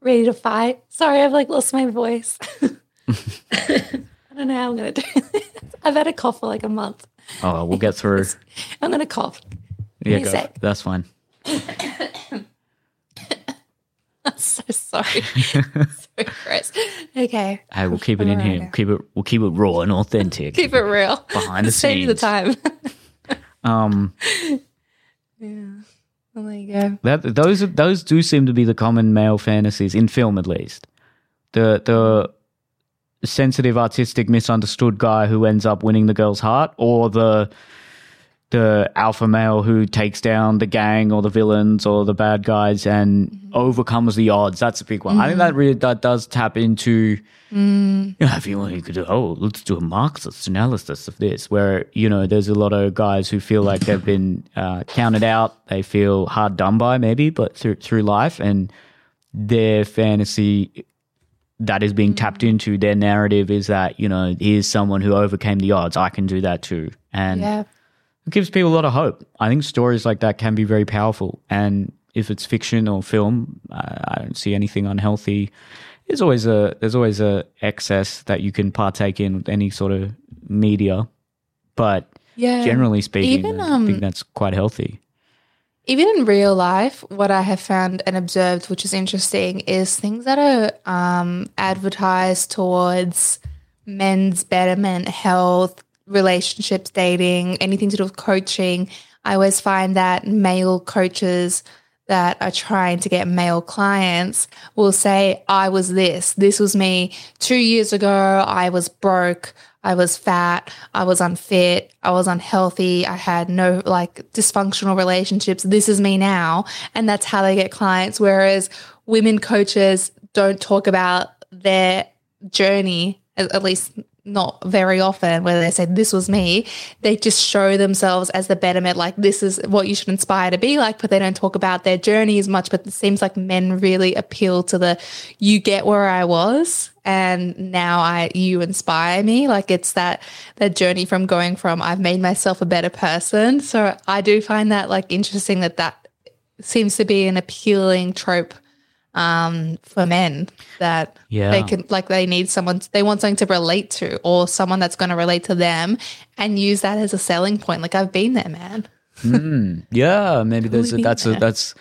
ready to fight. Sorry, I've like lost my voice. I don't know how I'm going to do this. I've had a cough for like a month. Oh, we'll get through. I'm going to cough. yeah, go. sec. That's fine. I'm so sorry. so gross. Okay. Hey, we'll keep it in here. Alright. Keep it. We'll keep it raw and authentic. Keep it real. Behind the Save you the scenes. time. Um, yeah. Well, there you go. that those those do seem to be the common male fantasies in film, at least. The the sensitive, artistic, misunderstood guy who ends up winning the girl's heart, or the the alpha male who takes down the gang or the villains or the bad guys and mm-hmm. overcomes the odds. That's a big one. I think that mm-hmm. really that does tap into. Mm. Yeah, if you want, you could do, oh, let's do a Marxist analysis of this, where, you know, there's a lot of guys who feel like they've been uh, counted out. They feel hard done by, maybe, but through, through life. And their fantasy that is being tapped mm. into, their narrative is that, you know, here's someone who overcame the odds. I can do that too. And Yeah. It gives people a lot of hope. I think stories like that can be very powerful. And if it's fiction or film, I, I don't see anything unhealthy. There's always a there's always a excess that you can partake in with any sort of media, but Yeah. generally speaking, Even, I um, think that's quite healthy. even in real life, what I have found and observed, which is interesting, is things that are um, advertised towards men's betterment, health, relationships, dating, anything to do with coaching. I always find that male coaches that are trying to get male clients will say, I was this. This was me two years ago. I was broke. I was fat. I was unfit. I was unhealthy. I had no like dysfunctional relationships. This is me now. And that's how they get clients. Whereas women coaches don't talk about their journey, at least not very often where they say this was me. They just show themselves as the betterment like this is what you should inspire to be like but they don't talk about their journey as much but it seems like men really appeal to the you get where i was and now i you inspire me. Like it's that that journey from going from i've made myself a better person. So i do find that like interesting that that seems to be an appealing trope um, for men that Yeah. they can like they need someone they want something to relate to or someone that's going to relate to them and use that as a selling point. Like I've been there, man. Yeah, maybe there's a, been that's a there. that's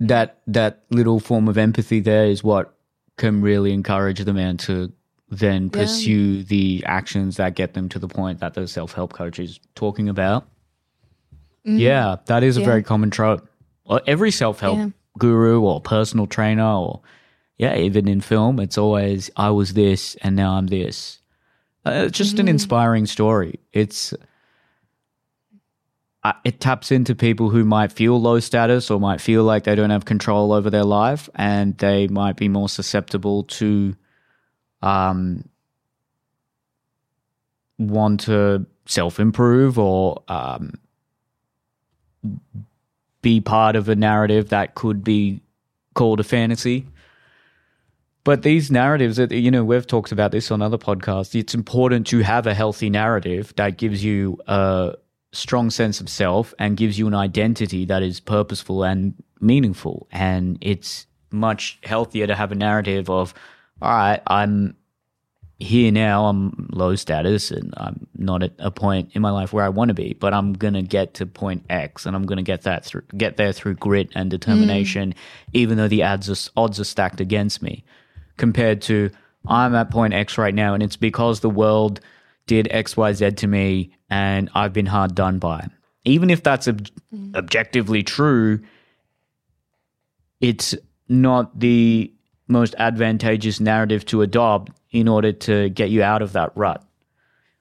that that little form of empathy there is what can really encourage the man to then pursue the actions that get them to the point that the self help coach is talking about. Yeah, that is a. Yeah. very common trope. Every self help Yeah. Guru or personal trainer or yeah, even in film, it's always I was this and now I'm this. Uh, it's just Mm-hmm. an inspiring story. It's uh, it taps into people who might feel low status or might feel like they don't have control over their life and they might be more susceptible to um want to self improve or um be part of a narrative that could be called a fantasy. But these narratives, that you know, we've talked about this on other podcasts. It's important to have a healthy narrative that gives you a strong sense of self and gives you an identity that is purposeful and meaningful. And it's much healthier to have a narrative of, all right, I'm here now, I'm low status and I'm not at a point in my life where I want to be, but I'm gonna get to point X and I'm gonna get that through get there through grit and determination, mm. even though the odds are, odds are stacked against me. Compared to I'm at point X right now, and it's because the world did X Y Z to me, and I've been hard done by. Even if that's ob- mm. objectively true, it's not the most advantageous narrative to adopt in order to get you out of that rut,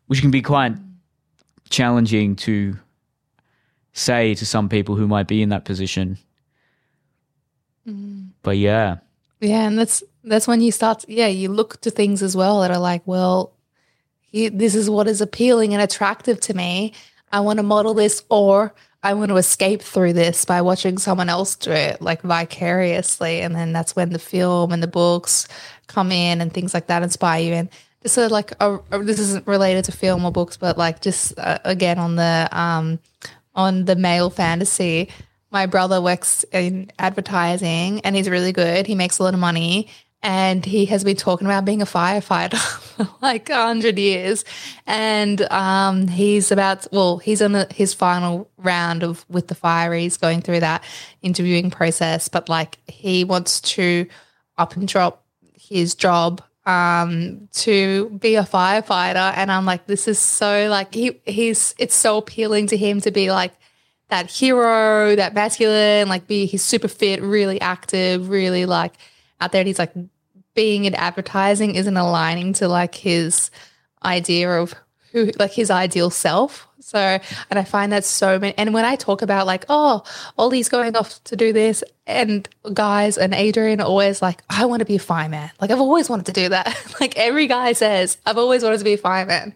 which can be quite challenging to say to some people who might be in that position. Mm-hmm. But yeah, Yeah, and that's that's when you start. Yeah, you look to things as well that are like, well, he, this is what is appealing and attractive to me. I want to model this, or I want to escape through this by watching someone else do it, like vicariously. And then that's when the film and the books come in and things like that inspire you. And sort of like, a, this isn't related to film or books, but like just uh, again on the um on the male fantasy. My brother works in advertising and he's really good. He makes a lot of money and he has been talking about being a firefighter for like a hundred years. And um, he's about well, he's in the, his final round of with the fire. Going through that interviewing process, but like he wants to up and drop his job um to be a firefighter. And I'm like this is so like he he's it's so appealing to him to be like that hero that masculine like be he's super fit really active really like out there. And he's like being in advertising isn't aligning to like his idea of who like his ideal self so and i find that so many and when i talk about like oh ollie's going off to do this and guys and adrian are always like i want to be a fireman like i've always wanted to do that. Like every guy says i've always wanted to be a fireman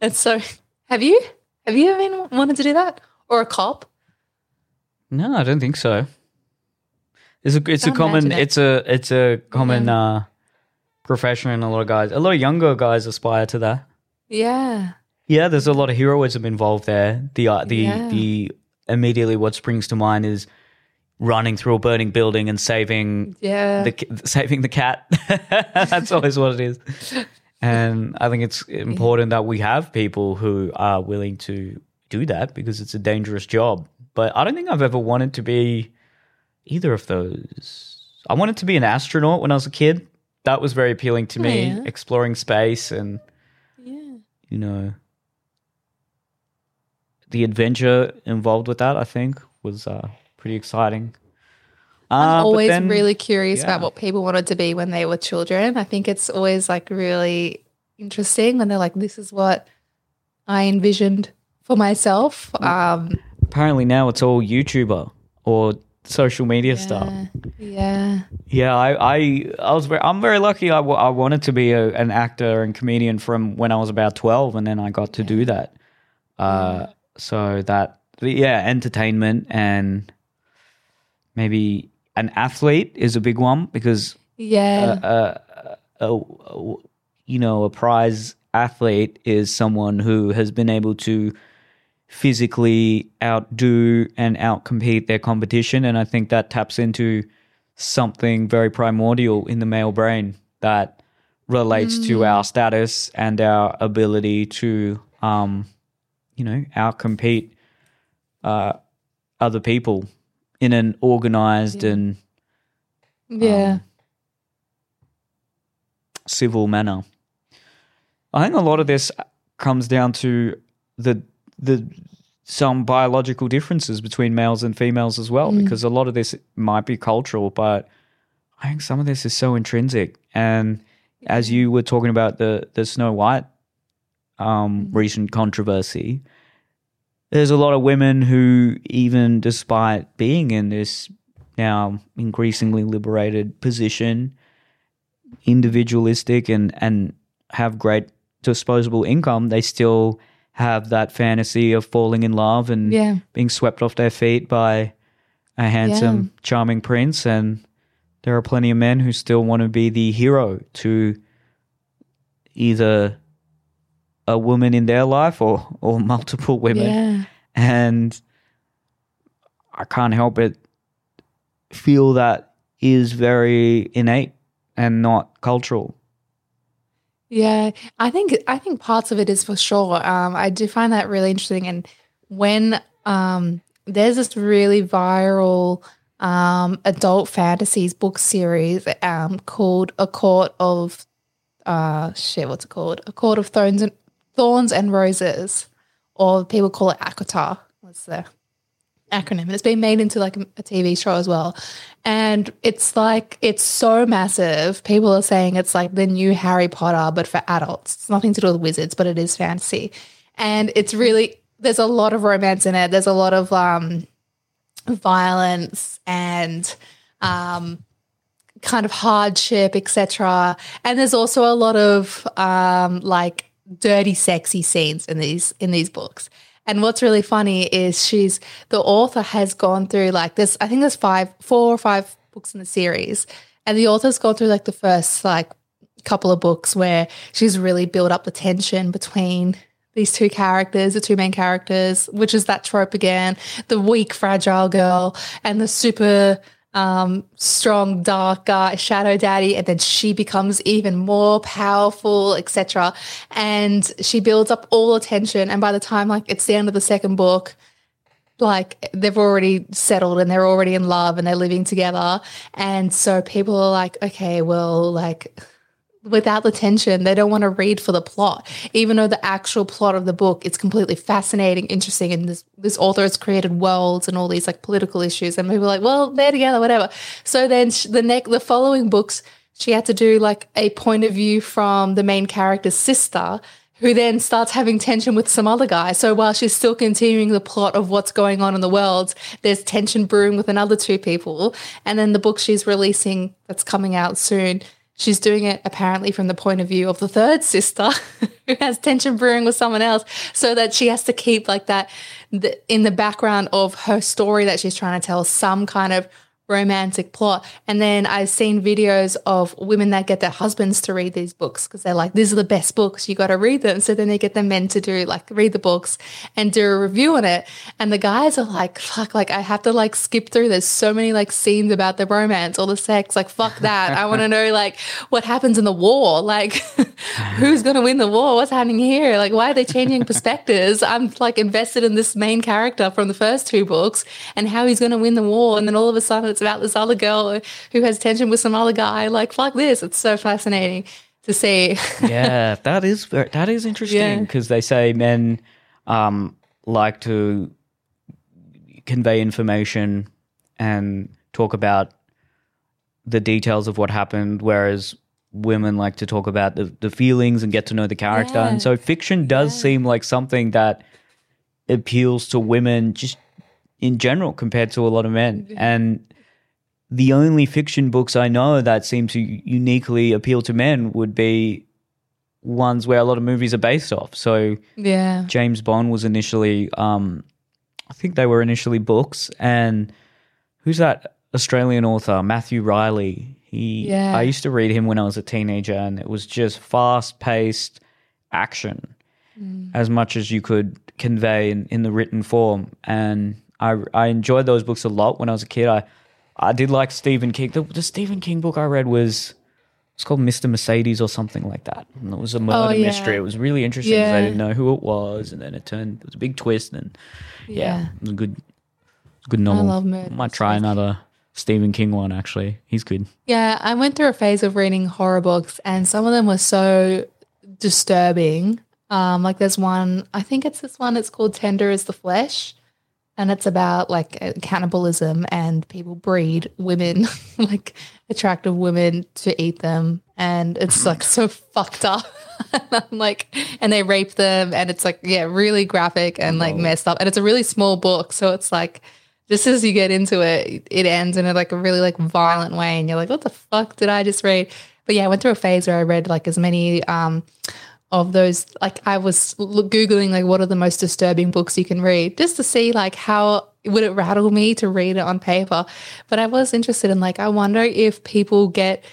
and so have you? Have you ever been wanted to do that? Or a cop? No, I don't think so. It's a it's a common it. it's a it's a common uh, profession, and a lot of guys, a lot of younger guys aspire to that. yeah Yeah, there's a lot of heroism involved there. The uh, the Yeah. the immediately what springs to mind is running through a burning building and saving yeah the saving the cat. That's always what it is. And I think it's important that we have people who are willing to do that because it's a dangerous job. But I don't think I've ever wanted to be either of those. I wanted to be an astronaut when I was a kid. That was very appealing to me, yeah. exploring space and yeah you know the adventure involved with that i think was uh pretty exciting. I'm Uh, always then- really curious yeah. about what people wanted to be when they were children. I think it's always like really interesting when they're like, "This is what I envisioned for myself." Um, apparently now it's all YouTuber or social media stuff. yeah, Yeah, I, I, I was very, I'm very lucky. I, w- I wanted to be a, an actor and comedian from when I was about 12, and then I got to do that. Uh, so that, yeah, entertainment and maybe an athlete is a big one because, yeah, uh, a, a, you know, a prize athlete is someone who has been able to physically outdo and outcompete their competition. And I think that taps into something very primordial in the male brain that relates to our status and our ability to, um, you know, outcompete uh, other people in an organized and yeah, um, civil manner. I think a lot of this comes down to the the some biological differences between males and females as well, because a lot of this might be cultural, but I think some of this is so intrinsic. And as you were talking about the the Snow White um, recent controversy, there's a lot of women who, even despite being in this now increasingly liberated position, individualistic and and have great disposable income, they still have that fantasy of falling in love and yeah, being swept off their feet by a handsome, charming prince. And there are plenty of men who still want to be the hero to either a woman in their life or or multiple women yeah. and I can't help but feel that is very innate and not cultural. Yeah, I think I think parts of it is for sure. Um, I do find that really interesting. And when um, there's this really viral um, adult fantasies book series um, called A Court of uh, shit, what's it called? A Court of Thorns and Thorns and Roses, or people call it ACOTAR. What's the acronym? And it's been made into like a TV show as well. And it's like it's so massive. People are saying it's like the new Harry Potter, but for adults. It's nothing to do with wizards, but it is fantasy. And it's really there's a lot of romance in it. There's a lot of um violence and um kind of hardship, etc. And there's also a lot of um like dirty sexy scenes in these in these books. And what's really funny is she's the author has gone through like this I think there's five four or five books in the series and the author's gone through like the first like couple of books where she's really built up the tension between these two characters, the two main characters, which is that trope again, the weak, fragile girl and the super um, strong, dark guy, shadow daddy, and then she becomes even more powerful, etc. And she builds up all the tension, and by the time like it's the end of the second book, like they've already settled and they're already in love and they're living together, and so people are like, okay, well, like without the tension, they don't want to read for the plot, even though the actual plot of the book is completely fascinating, interesting, and this this author has created worlds and all these like political issues, and people are like, well, they're together, whatever. So then sh- the next, the following books, she had to do like a point of view from the main character's sister. Who then starts having tension with some other guy. So while she's still continuing the plot of what's going on in the world, there's tension brewing with another two people. And then the book she's releasing that's coming out soon She's doing it apparently from the point of view of the third sister who has tension brewing with someone else, so that she has to keep like that in the background of her story that she's trying to tell some kind of romantic plot. And then I've seen videos of women that get their husbands to read these books because they're like, these are the best books, you got to read them. So then they get the men to do like read the books and do a review on it. And the guys are like, fuck, like I have to like skip through. There's so many like scenes about the romance or the sex. Like, fuck that. I want to know like what happens in the war. Like, who's going to win the war? What's happening here? Like, why are they changing perspectives? I'm like invested in this main character from the first two books and how he's going to win the war. And then all of a sudden it's about this other girl who has tension with some other guy. Like, fuck this. It's so fascinating to see. yeah, that is that is interesting Yeah. because they say men um, like to convey information and talk about the details of what happened, whereas women like to talk about the, the feelings and get to know the character. Yeah. And so fiction does Yeah. seem like something that appeals to women just in general compared to a lot of men. And the only fiction books I know that seem to uniquely appeal to men would be ones where a lot of movies are based off. So Yeah. James Bond was initially, um, I think they were initially books. And who's that Australian author? Matthew Reilly. He, Yeah. I used to read him when I was a teenager, and it was just fast paced action as much as you could convey in, in the written form. And I, I enjoyed those books a lot when I was a kid. I, I did like Stephen King. The, the Stephen King book I read was it's called Mr. Mercedes or something like that. And it was a murder Oh, yeah. mystery. It was really interesting because I didn't know who it was, and then it turned. It was a big twist, and yeah, Yeah. it was a good, good novel. love murder Might try another Stephen King one. Actually, he's good. Yeah, I went through a phase of reading horror books, and some of them were so disturbing. Um, like there's one, I think it's this one. It's called Tender as the Flesh, and it's about like cannibalism and people breed women, like attractive women, to eat them, and it's like so fucked up. And I'm like, and they rape them, and it's like yeah, really graphic and like messed up, and it's a really small book, so it's like just as you get into it, it ends in a, like a really like violent way, and you're like, "What the fuck did I just read?" But yeah, I went through a phase where I read like as many um, of those. Like I was googling like what are the most disturbing books you can read, just to see like how would it rattle me to read it on paper. But I was interested in like I wonder if people get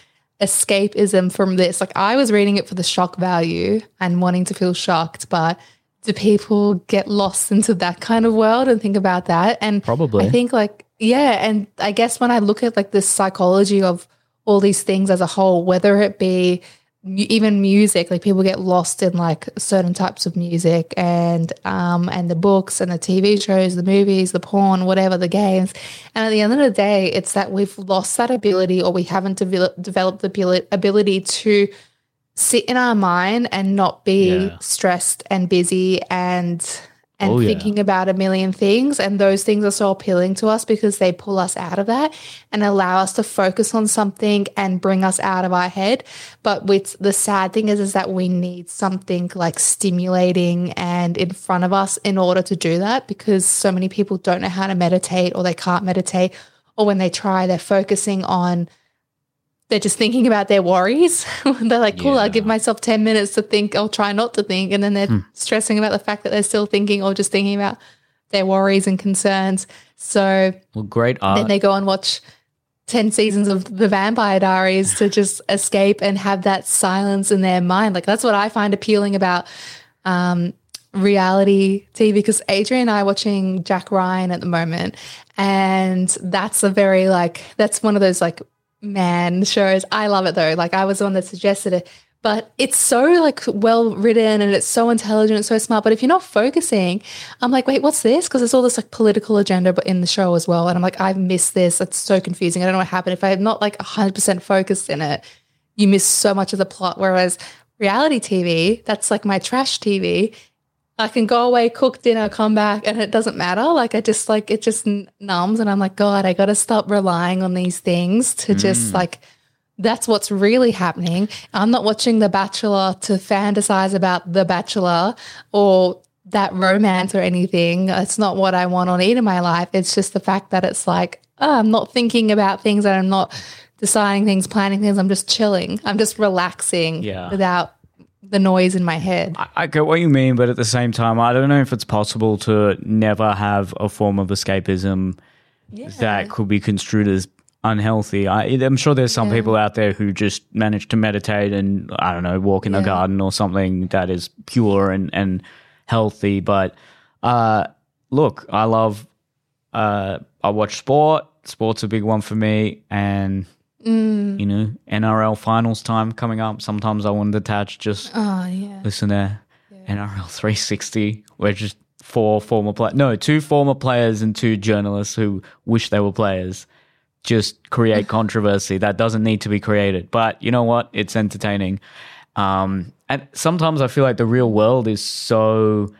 escapism from this. Like I was reading it for the shock value and wanting to feel shocked, but do people get lost into that kind of world and think about that? And Probably. I think like yeah, and I guess when I look at like the psychology of all these things as a whole, whether it be even music, like people get lost in like certain types of music and um and the books and the TV shows, the movies, the porn, whatever, the games. And at the end of the day, it's that we've lost that ability or we haven't developed developed the ability to sit in our mind and not be Yeah. stressed and busy and and Oh, yeah. thinking about a million things and those things are so appealing to us because they pull us out of that and allow us to focus on something and bring us out of our head but with the sad thing is is that we need something like stimulating and in front of us in order to do that because so many people don't know how to meditate or they can't meditate or when they try they're focusing on they're just thinking about their worries. they're like, cool, I'll give myself 10 minutes to think. I'll try not to think. And then they're stressing about the fact that they're still thinking or just thinking about their worries and concerns. So Well, great then they go and watch 10 seasons of The Vampire Diaries to just escape and have that silence in their mind. Like, that's what I find appealing about um, reality TV because Adrian and I are watching Jack Ryan at the moment. And that's a very, like, that's one of those, like, man shows. I love it though. Like, I was the one that suggested it. But it's so like well written and it's so intelligent, it's so smart. But if you're not focusing, I'm like, wait, what's this? Because there's all this like political agenda but in the show as well. And I'm like, I've missed this. It's so confusing. I don't know what happened. If I'm not like 100% focused in it, you miss so much of the plot. Whereas reality TV, that's like my trash TV. I can go away, cook dinner, come back, and it doesn't matter. Like I just like it just numbs, and I'm like, God, I got to stop relying on these things to just mm. like. That's what's really happening. I'm not watching The Bachelor to fantasize about The Bachelor or that romance or anything. It's not what I want or need in my life. It's just the fact that it's like, oh, I'm not thinking about things and I'm not deciding things, planning things. I'm just chilling. I'm just relaxing Yeah. without the noise in my head. I, I get what you mean, but at the same time, I don't know if it's possible to never have a form of escapism that could be construed as unhealthy. I, I'm sure there's some Yeah. people out there who just manage to meditate and I don't know, walk in a Yeah. garden or something that is pure and and healthy. But uh, look, I love. Uh, I watch sport. Sport's a big one for me, and Mm. you know, NRL finals time coming up. Sometimes I want to detach just Oh, yeah. listen to NRL 360, where just four former players, no, two former players and two journalists who wish they were players just create controversy that doesn't need to be created. But you know what? It's entertaining. Um, and sometimes I feel like the real world is so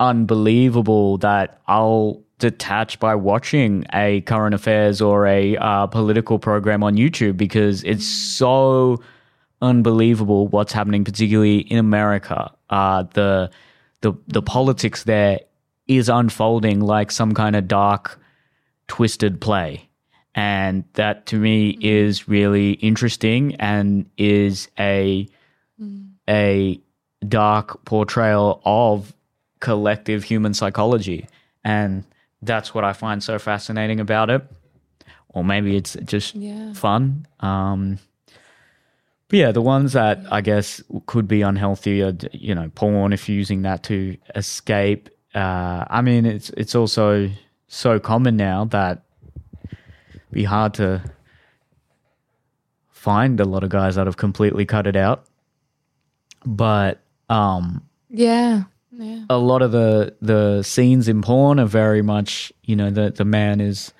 unbelievable that I'll detach by watching a current affairs or a uh, political program on YouTube because it's so unbelievable what's happening, particularly in America. Uh, the the the politics there is unfolding like some kind of dark, twisted play, and that to me is really interesting and is a a dark portrayal of collective human psychology and that's what I find so fascinating about it. Or maybe it's just Yeah. fun. Um, but yeah, the ones that I guess could be unhealthy are, you know, porn if you're using that to escape. Uh, I mean, it's it's also so common now that it'd be hard to find a lot of guys that have completely cut it out. But um, Yeah. Yeah. a lot of the the scenes in porn are very much you know the the man is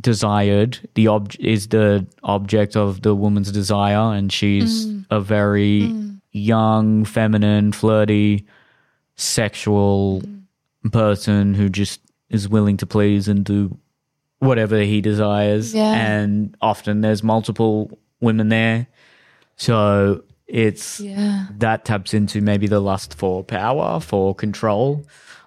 desired the ob is the object of the woman's desire and she's mm. a very mm. young feminine flirty sexual mm. person who just is willing to please and do whatever he desires. Yeah. and often there's multiple women there. So it's Yeah. that taps into maybe the lust for power, for control.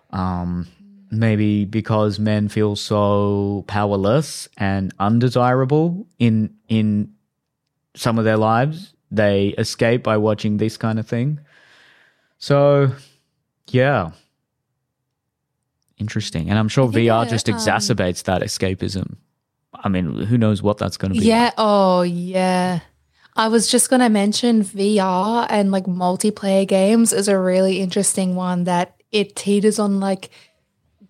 Um, maybe because men feel so powerless and undesirable in in some of their lives, they escape by watching this kind of thing. So, yeah, interesting. And I'm sure VR yeah, just um, exacerbates that escapism. I mean, who knows what that's going to be? Yeah. Oh, yeah. I was just going to mention VR and like multiplayer games is a really interesting one that it teeters on like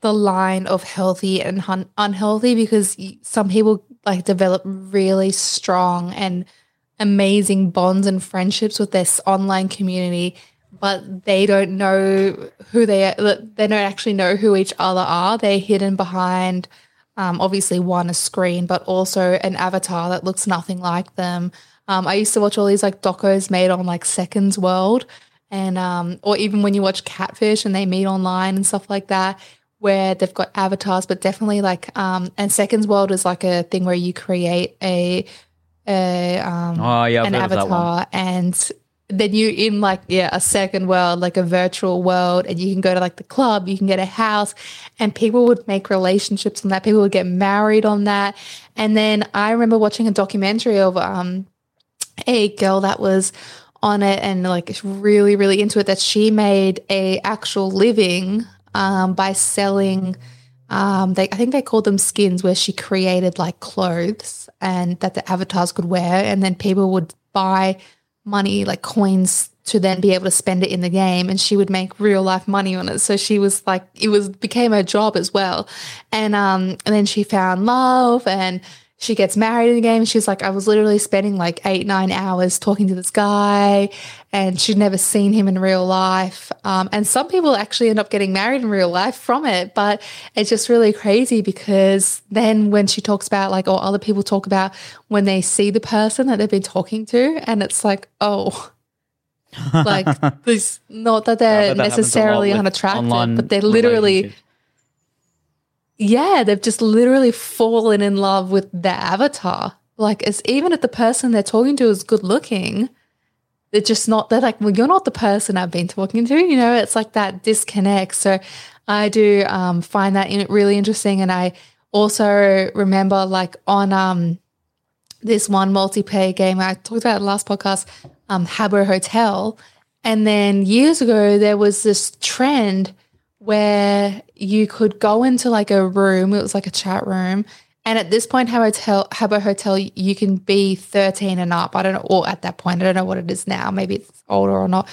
the line of healthy and hun- unhealthy because some people like develop really strong and amazing bonds and friendships with this online community but they don't know who they are they don't actually know who each other are. They're hidden behind um, obviously one a screen but also an avatar that looks nothing like them um, i used to watch all these like docos made on like seconds world and um, or even when you watch catfish and they meet online and stuff like that where they've got avatars but definitely like um, and seconds world is like a thing where you create a a um, Oh, yeah, I've an heard of that one. avatar and then you in like yeah a second world like a virtual world and you can go to like the club you can get a house and people would make relationships on that people would get married on that and then i remember watching a documentary of um a girl that was on it and like really really into it that she made a actual living um, by selling um, they I think they called them skins where she created like clothes and that the avatars could wear and then people would buy money like coins to then be able to spend it in the game and she would make real life money on it. So she was like it was became her job as well. And um and then she found love and she gets married in the game she's like i was literally spending like eight nine hours talking to this guy and she'd never seen him in real life um, and some people actually end up getting married in real life from it but it's just really crazy because then when she talks about like or other people talk about when they see the person that they've been talking to and it's like oh like this not that they're that necessarily unattractive but they're literally. Yeah, they've just literally fallen in love with their avatar. Like, it's even if the person they're talking to is good looking, they're just not, they're like, well, you're not the person I've been talking to. You know, it's like that disconnect. So I do um, find that really interesting. And I also remember, like, on um, this one multiplayer game I talked about last podcast, um, Habbo Hotel. And then years ago, there was this trend where you could go into like a room. It was like a chat room. And at this point, Habbo Hotel, Habbo Hotel, you can be 13 and up. I don't know, or at that point, I don't know what it is now. Maybe it's older or not.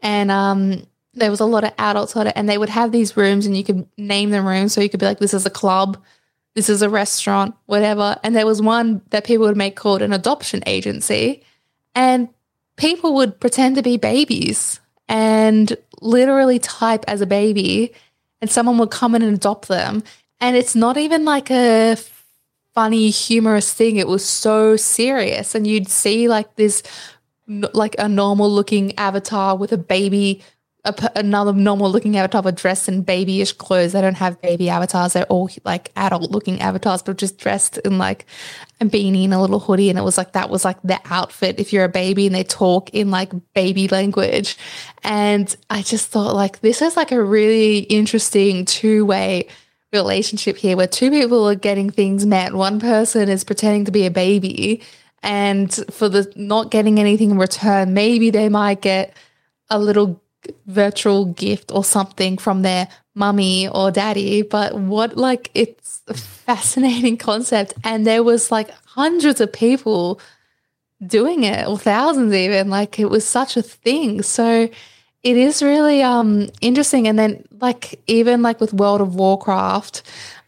And um, there was a lot of adults on it, and they would have these rooms, and you could name them rooms. So you could be like, this is a club, this is a restaurant, whatever. And there was one that people would make called an adoption agency. And people would pretend to be babies and literally type as a baby, and someone would come in and adopt them. And it's not even like a funny, humorous thing. It was so serious. And you'd see like this, like a normal looking avatar with a baby a another normal looking avatar dressed in babyish clothes. They don't have baby avatars. They're all like adult looking avatars, but just dressed in like a beanie and a little hoodie. And it was like that was like the outfit if you're a baby and they talk in like baby language. And I just thought like this is like a really interesting two way relationship here where two people are getting things met. One person is pretending to be a baby and for the not getting anything in return, maybe they might get a little virtual gift or something from their mummy or daddy. But what like it's a fascinating concept. And there was like hundreds of people doing it or thousands even. Like it was such a thing. So it is really um interesting. And then like even like with World of Warcraft,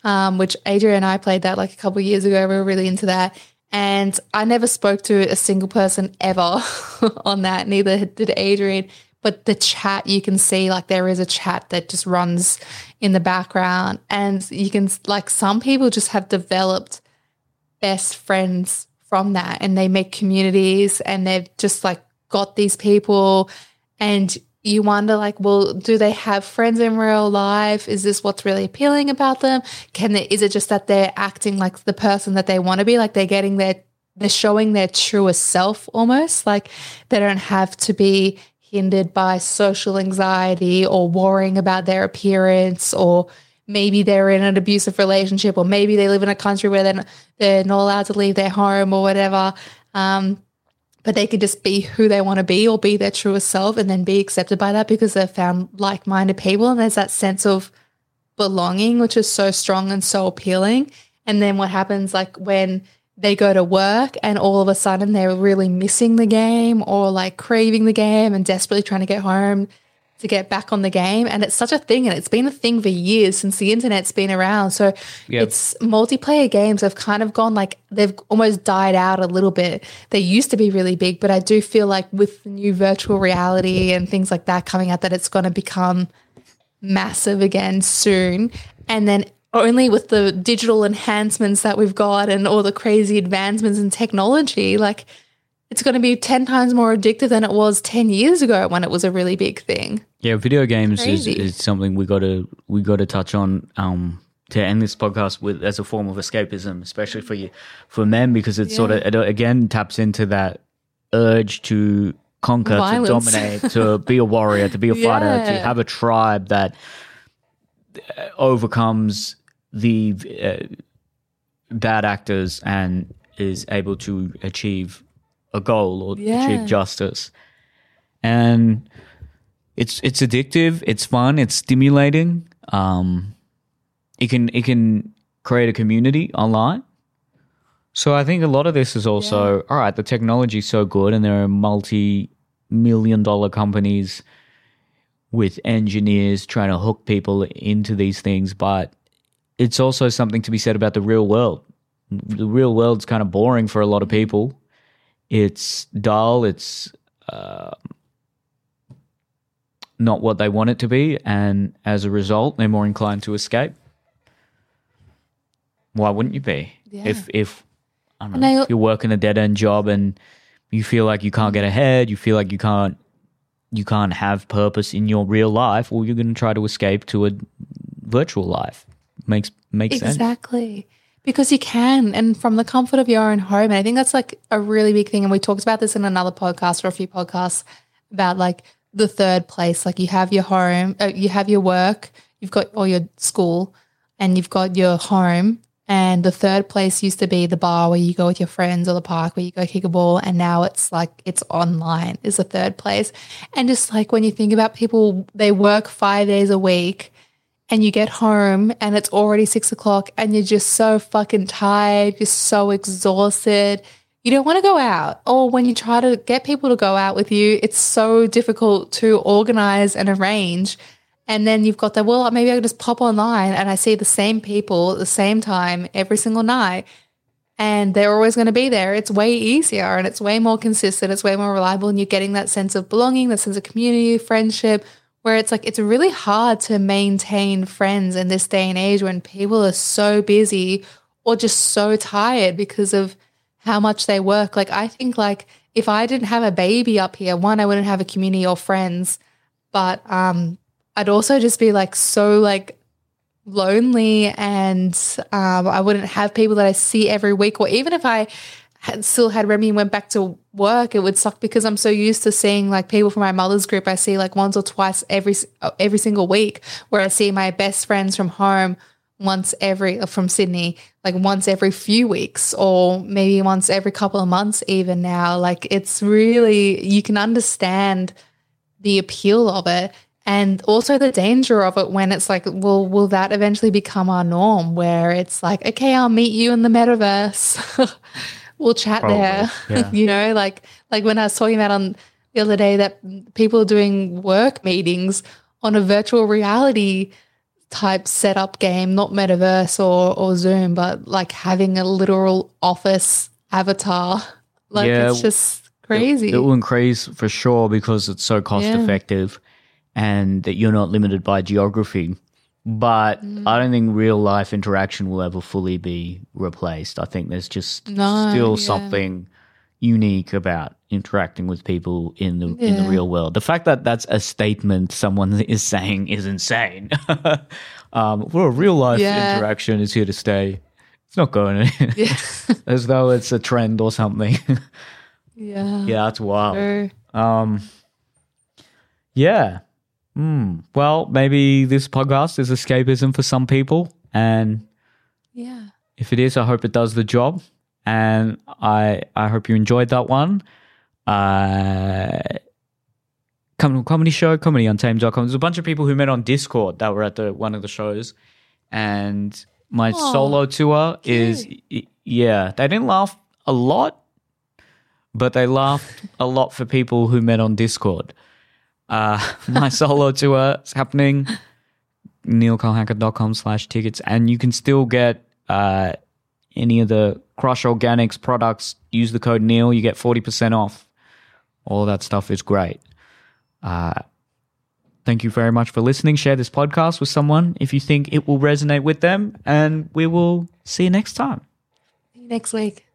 um, which Adrian and I played that like a couple years ago. We were really into that. And I never spoke to a single person ever on that. Neither did Adrian. But the chat, you can see like there is a chat that just runs in the background. And you can, like, some people just have developed best friends from that and they make communities and they've just like got these people. And you wonder like well do they have friends in real life is this what's really appealing about them can they is it just that they're acting like the person that they want to be like they're getting their they're showing their truest self almost like they don't have to be hindered by social anxiety or worrying about their appearance or maybe they're in an abusive relationship or maybe they live in a country where they're not, they're not allowed to leave their home or whatever um, but they could just be who they want to be or be their truest self and then be accepted by that because they've found like minded people. And there's that sense of belonging, which is so strong and so appealing. And then what happens like when they go to work and all of a sudden they're really missing the game or like craving the game and desperately trying to get home to get back on the game. And it's such a thing. And it's been a thing for years since the internet's been around. So yep. it's multiplayer games have kind of gone like they've almost died out a little bit. They used to be really big, but I do feel like with the new virtual reality and things like that coming out, that it's going to become massive again soon. And then only with the digital enhancements that we've got and all the crazy advancements in technology, like it's going to be 10 times more addictive than it was 10 years ago when it was a really big thing. Yeah, video games is, is something we got to we got to touch on um, to end this podcast with as a form of escapism, especially for you for men because it yeah. sort of it again taps into that urge to conquer, Violence. to dominate, to be a warrior, to be a fighter, yeah. to have a tribe that uh, overcomes the uh, bad actors and is able to achieve a goal or yeah. achieve justice. And it's it's addictive, it's fun, it's stimulating. Um, it can it can create a community online. So I think a lot of this is also yeah. all right. The technology is so good, and there are multi-million dollar companies with engineers trying to hook people into these things. But it's also something to be said about the real world. The real world's kind of boring for a lot of people. It's dull. It's uh, not what they want it to be, and as a result, they're more inclined to escape. Why wouldn't you be? Yeah. If if I don't know, if you're working a dead end job and you feel like you can't get ahead, you feel like you can't you can't have purpose in your real life, well, you're going to try to escape to a virtual life. Makes makes exactly. sense. Exactly because you can and from the comfort of your own home and i think that's like a really big thing and we talked about this in another podcast or a few podcasts about like the third place like you have your home uh, you have your work you've got all your school and you've got your home and the third place used to be the bar where you go with your friends or the park where you go kick a ball and now it's like it's online is the third place and just like when you think about people they work five days a week and you get home and it's already six o'clock and you're just so fucking tired, you're so exhausted. You don't want to go out. Or when you try to get people to go out with you, it's so difficult to organize and arrange. And then you've got that, well, maybe I can just pop online and I see the same people at the same time every single night. And they're always going to be there. It's way easier and it's way more consistent. It's way more reliable. And you're getting that sense of belonging, that sense of community, friendship, where it's like it's really hard to maintain friends in this day and age when people are so busy or just so tired because of how much they work. Like I think like if I didn't have a baby up here, one, I wouldn't have a community or friends but um, I'd also just be like so like lonely and um, I wouldn't have people that I see every week or even if I had still had Remy and went back to work, it would suck because I'm so used to seeing like people from my mother's group. I see like once or twice every uh, every single week, where I see my best friends from home once every uh, from Sydney, like once every few weeks, or maybe once every couple of months. Even now, like it's really you can understand the appeal of it. And also the danger of it when it's like, well, will that eventually become our norm where it's like, okay, I'll meet you in the metaverse. we'll chat Probably, there. Yeah. you know, like like when I was talking about on the other day that people are doing work meetings on a virtual reality type setup game, not metaverse or or Zoom, but like having a literal office avatar. Like yeah, it's just crazy. It, it will increase for sure because it's so cost yeah. effective and that you're not limited by geography but mm. I don't think real life interaction will ever fully be replaced. I think there's just no, still yeah. something unique about interacting with people in the yeah. in the real world. The fact that that's a statement someone is saying is insane. um, well, real life yeah. interaction is here to stay. It's not going yeah. as though it's a trend or something. yeah, yeah, that's wild. Sure. Um, yeah. Mm. Well, maybe this podcast is escapism for some people, and yeah, if it is, I hope it does the job, and I I hope you enjoyed that one. Uh, comedy, comedy show, comedyuntamed.com. There's a bunch of people who met on Discord that were at the one of the shows, and my oh, solo tour cute. is yeah. They didn't laugh a lot, but they laughed a lot for people who met on Discord. Uh, my solo tour is happening. neelkolhatkar.com slash tickets. And you can still get uh, any of the Crush Organics products. Use the code Neel. You get 40% off. All that stuff is great. Uh, thank you very much for listening. Share this podcast with someone if you think it will resonate with them. And we will see you next time. next week.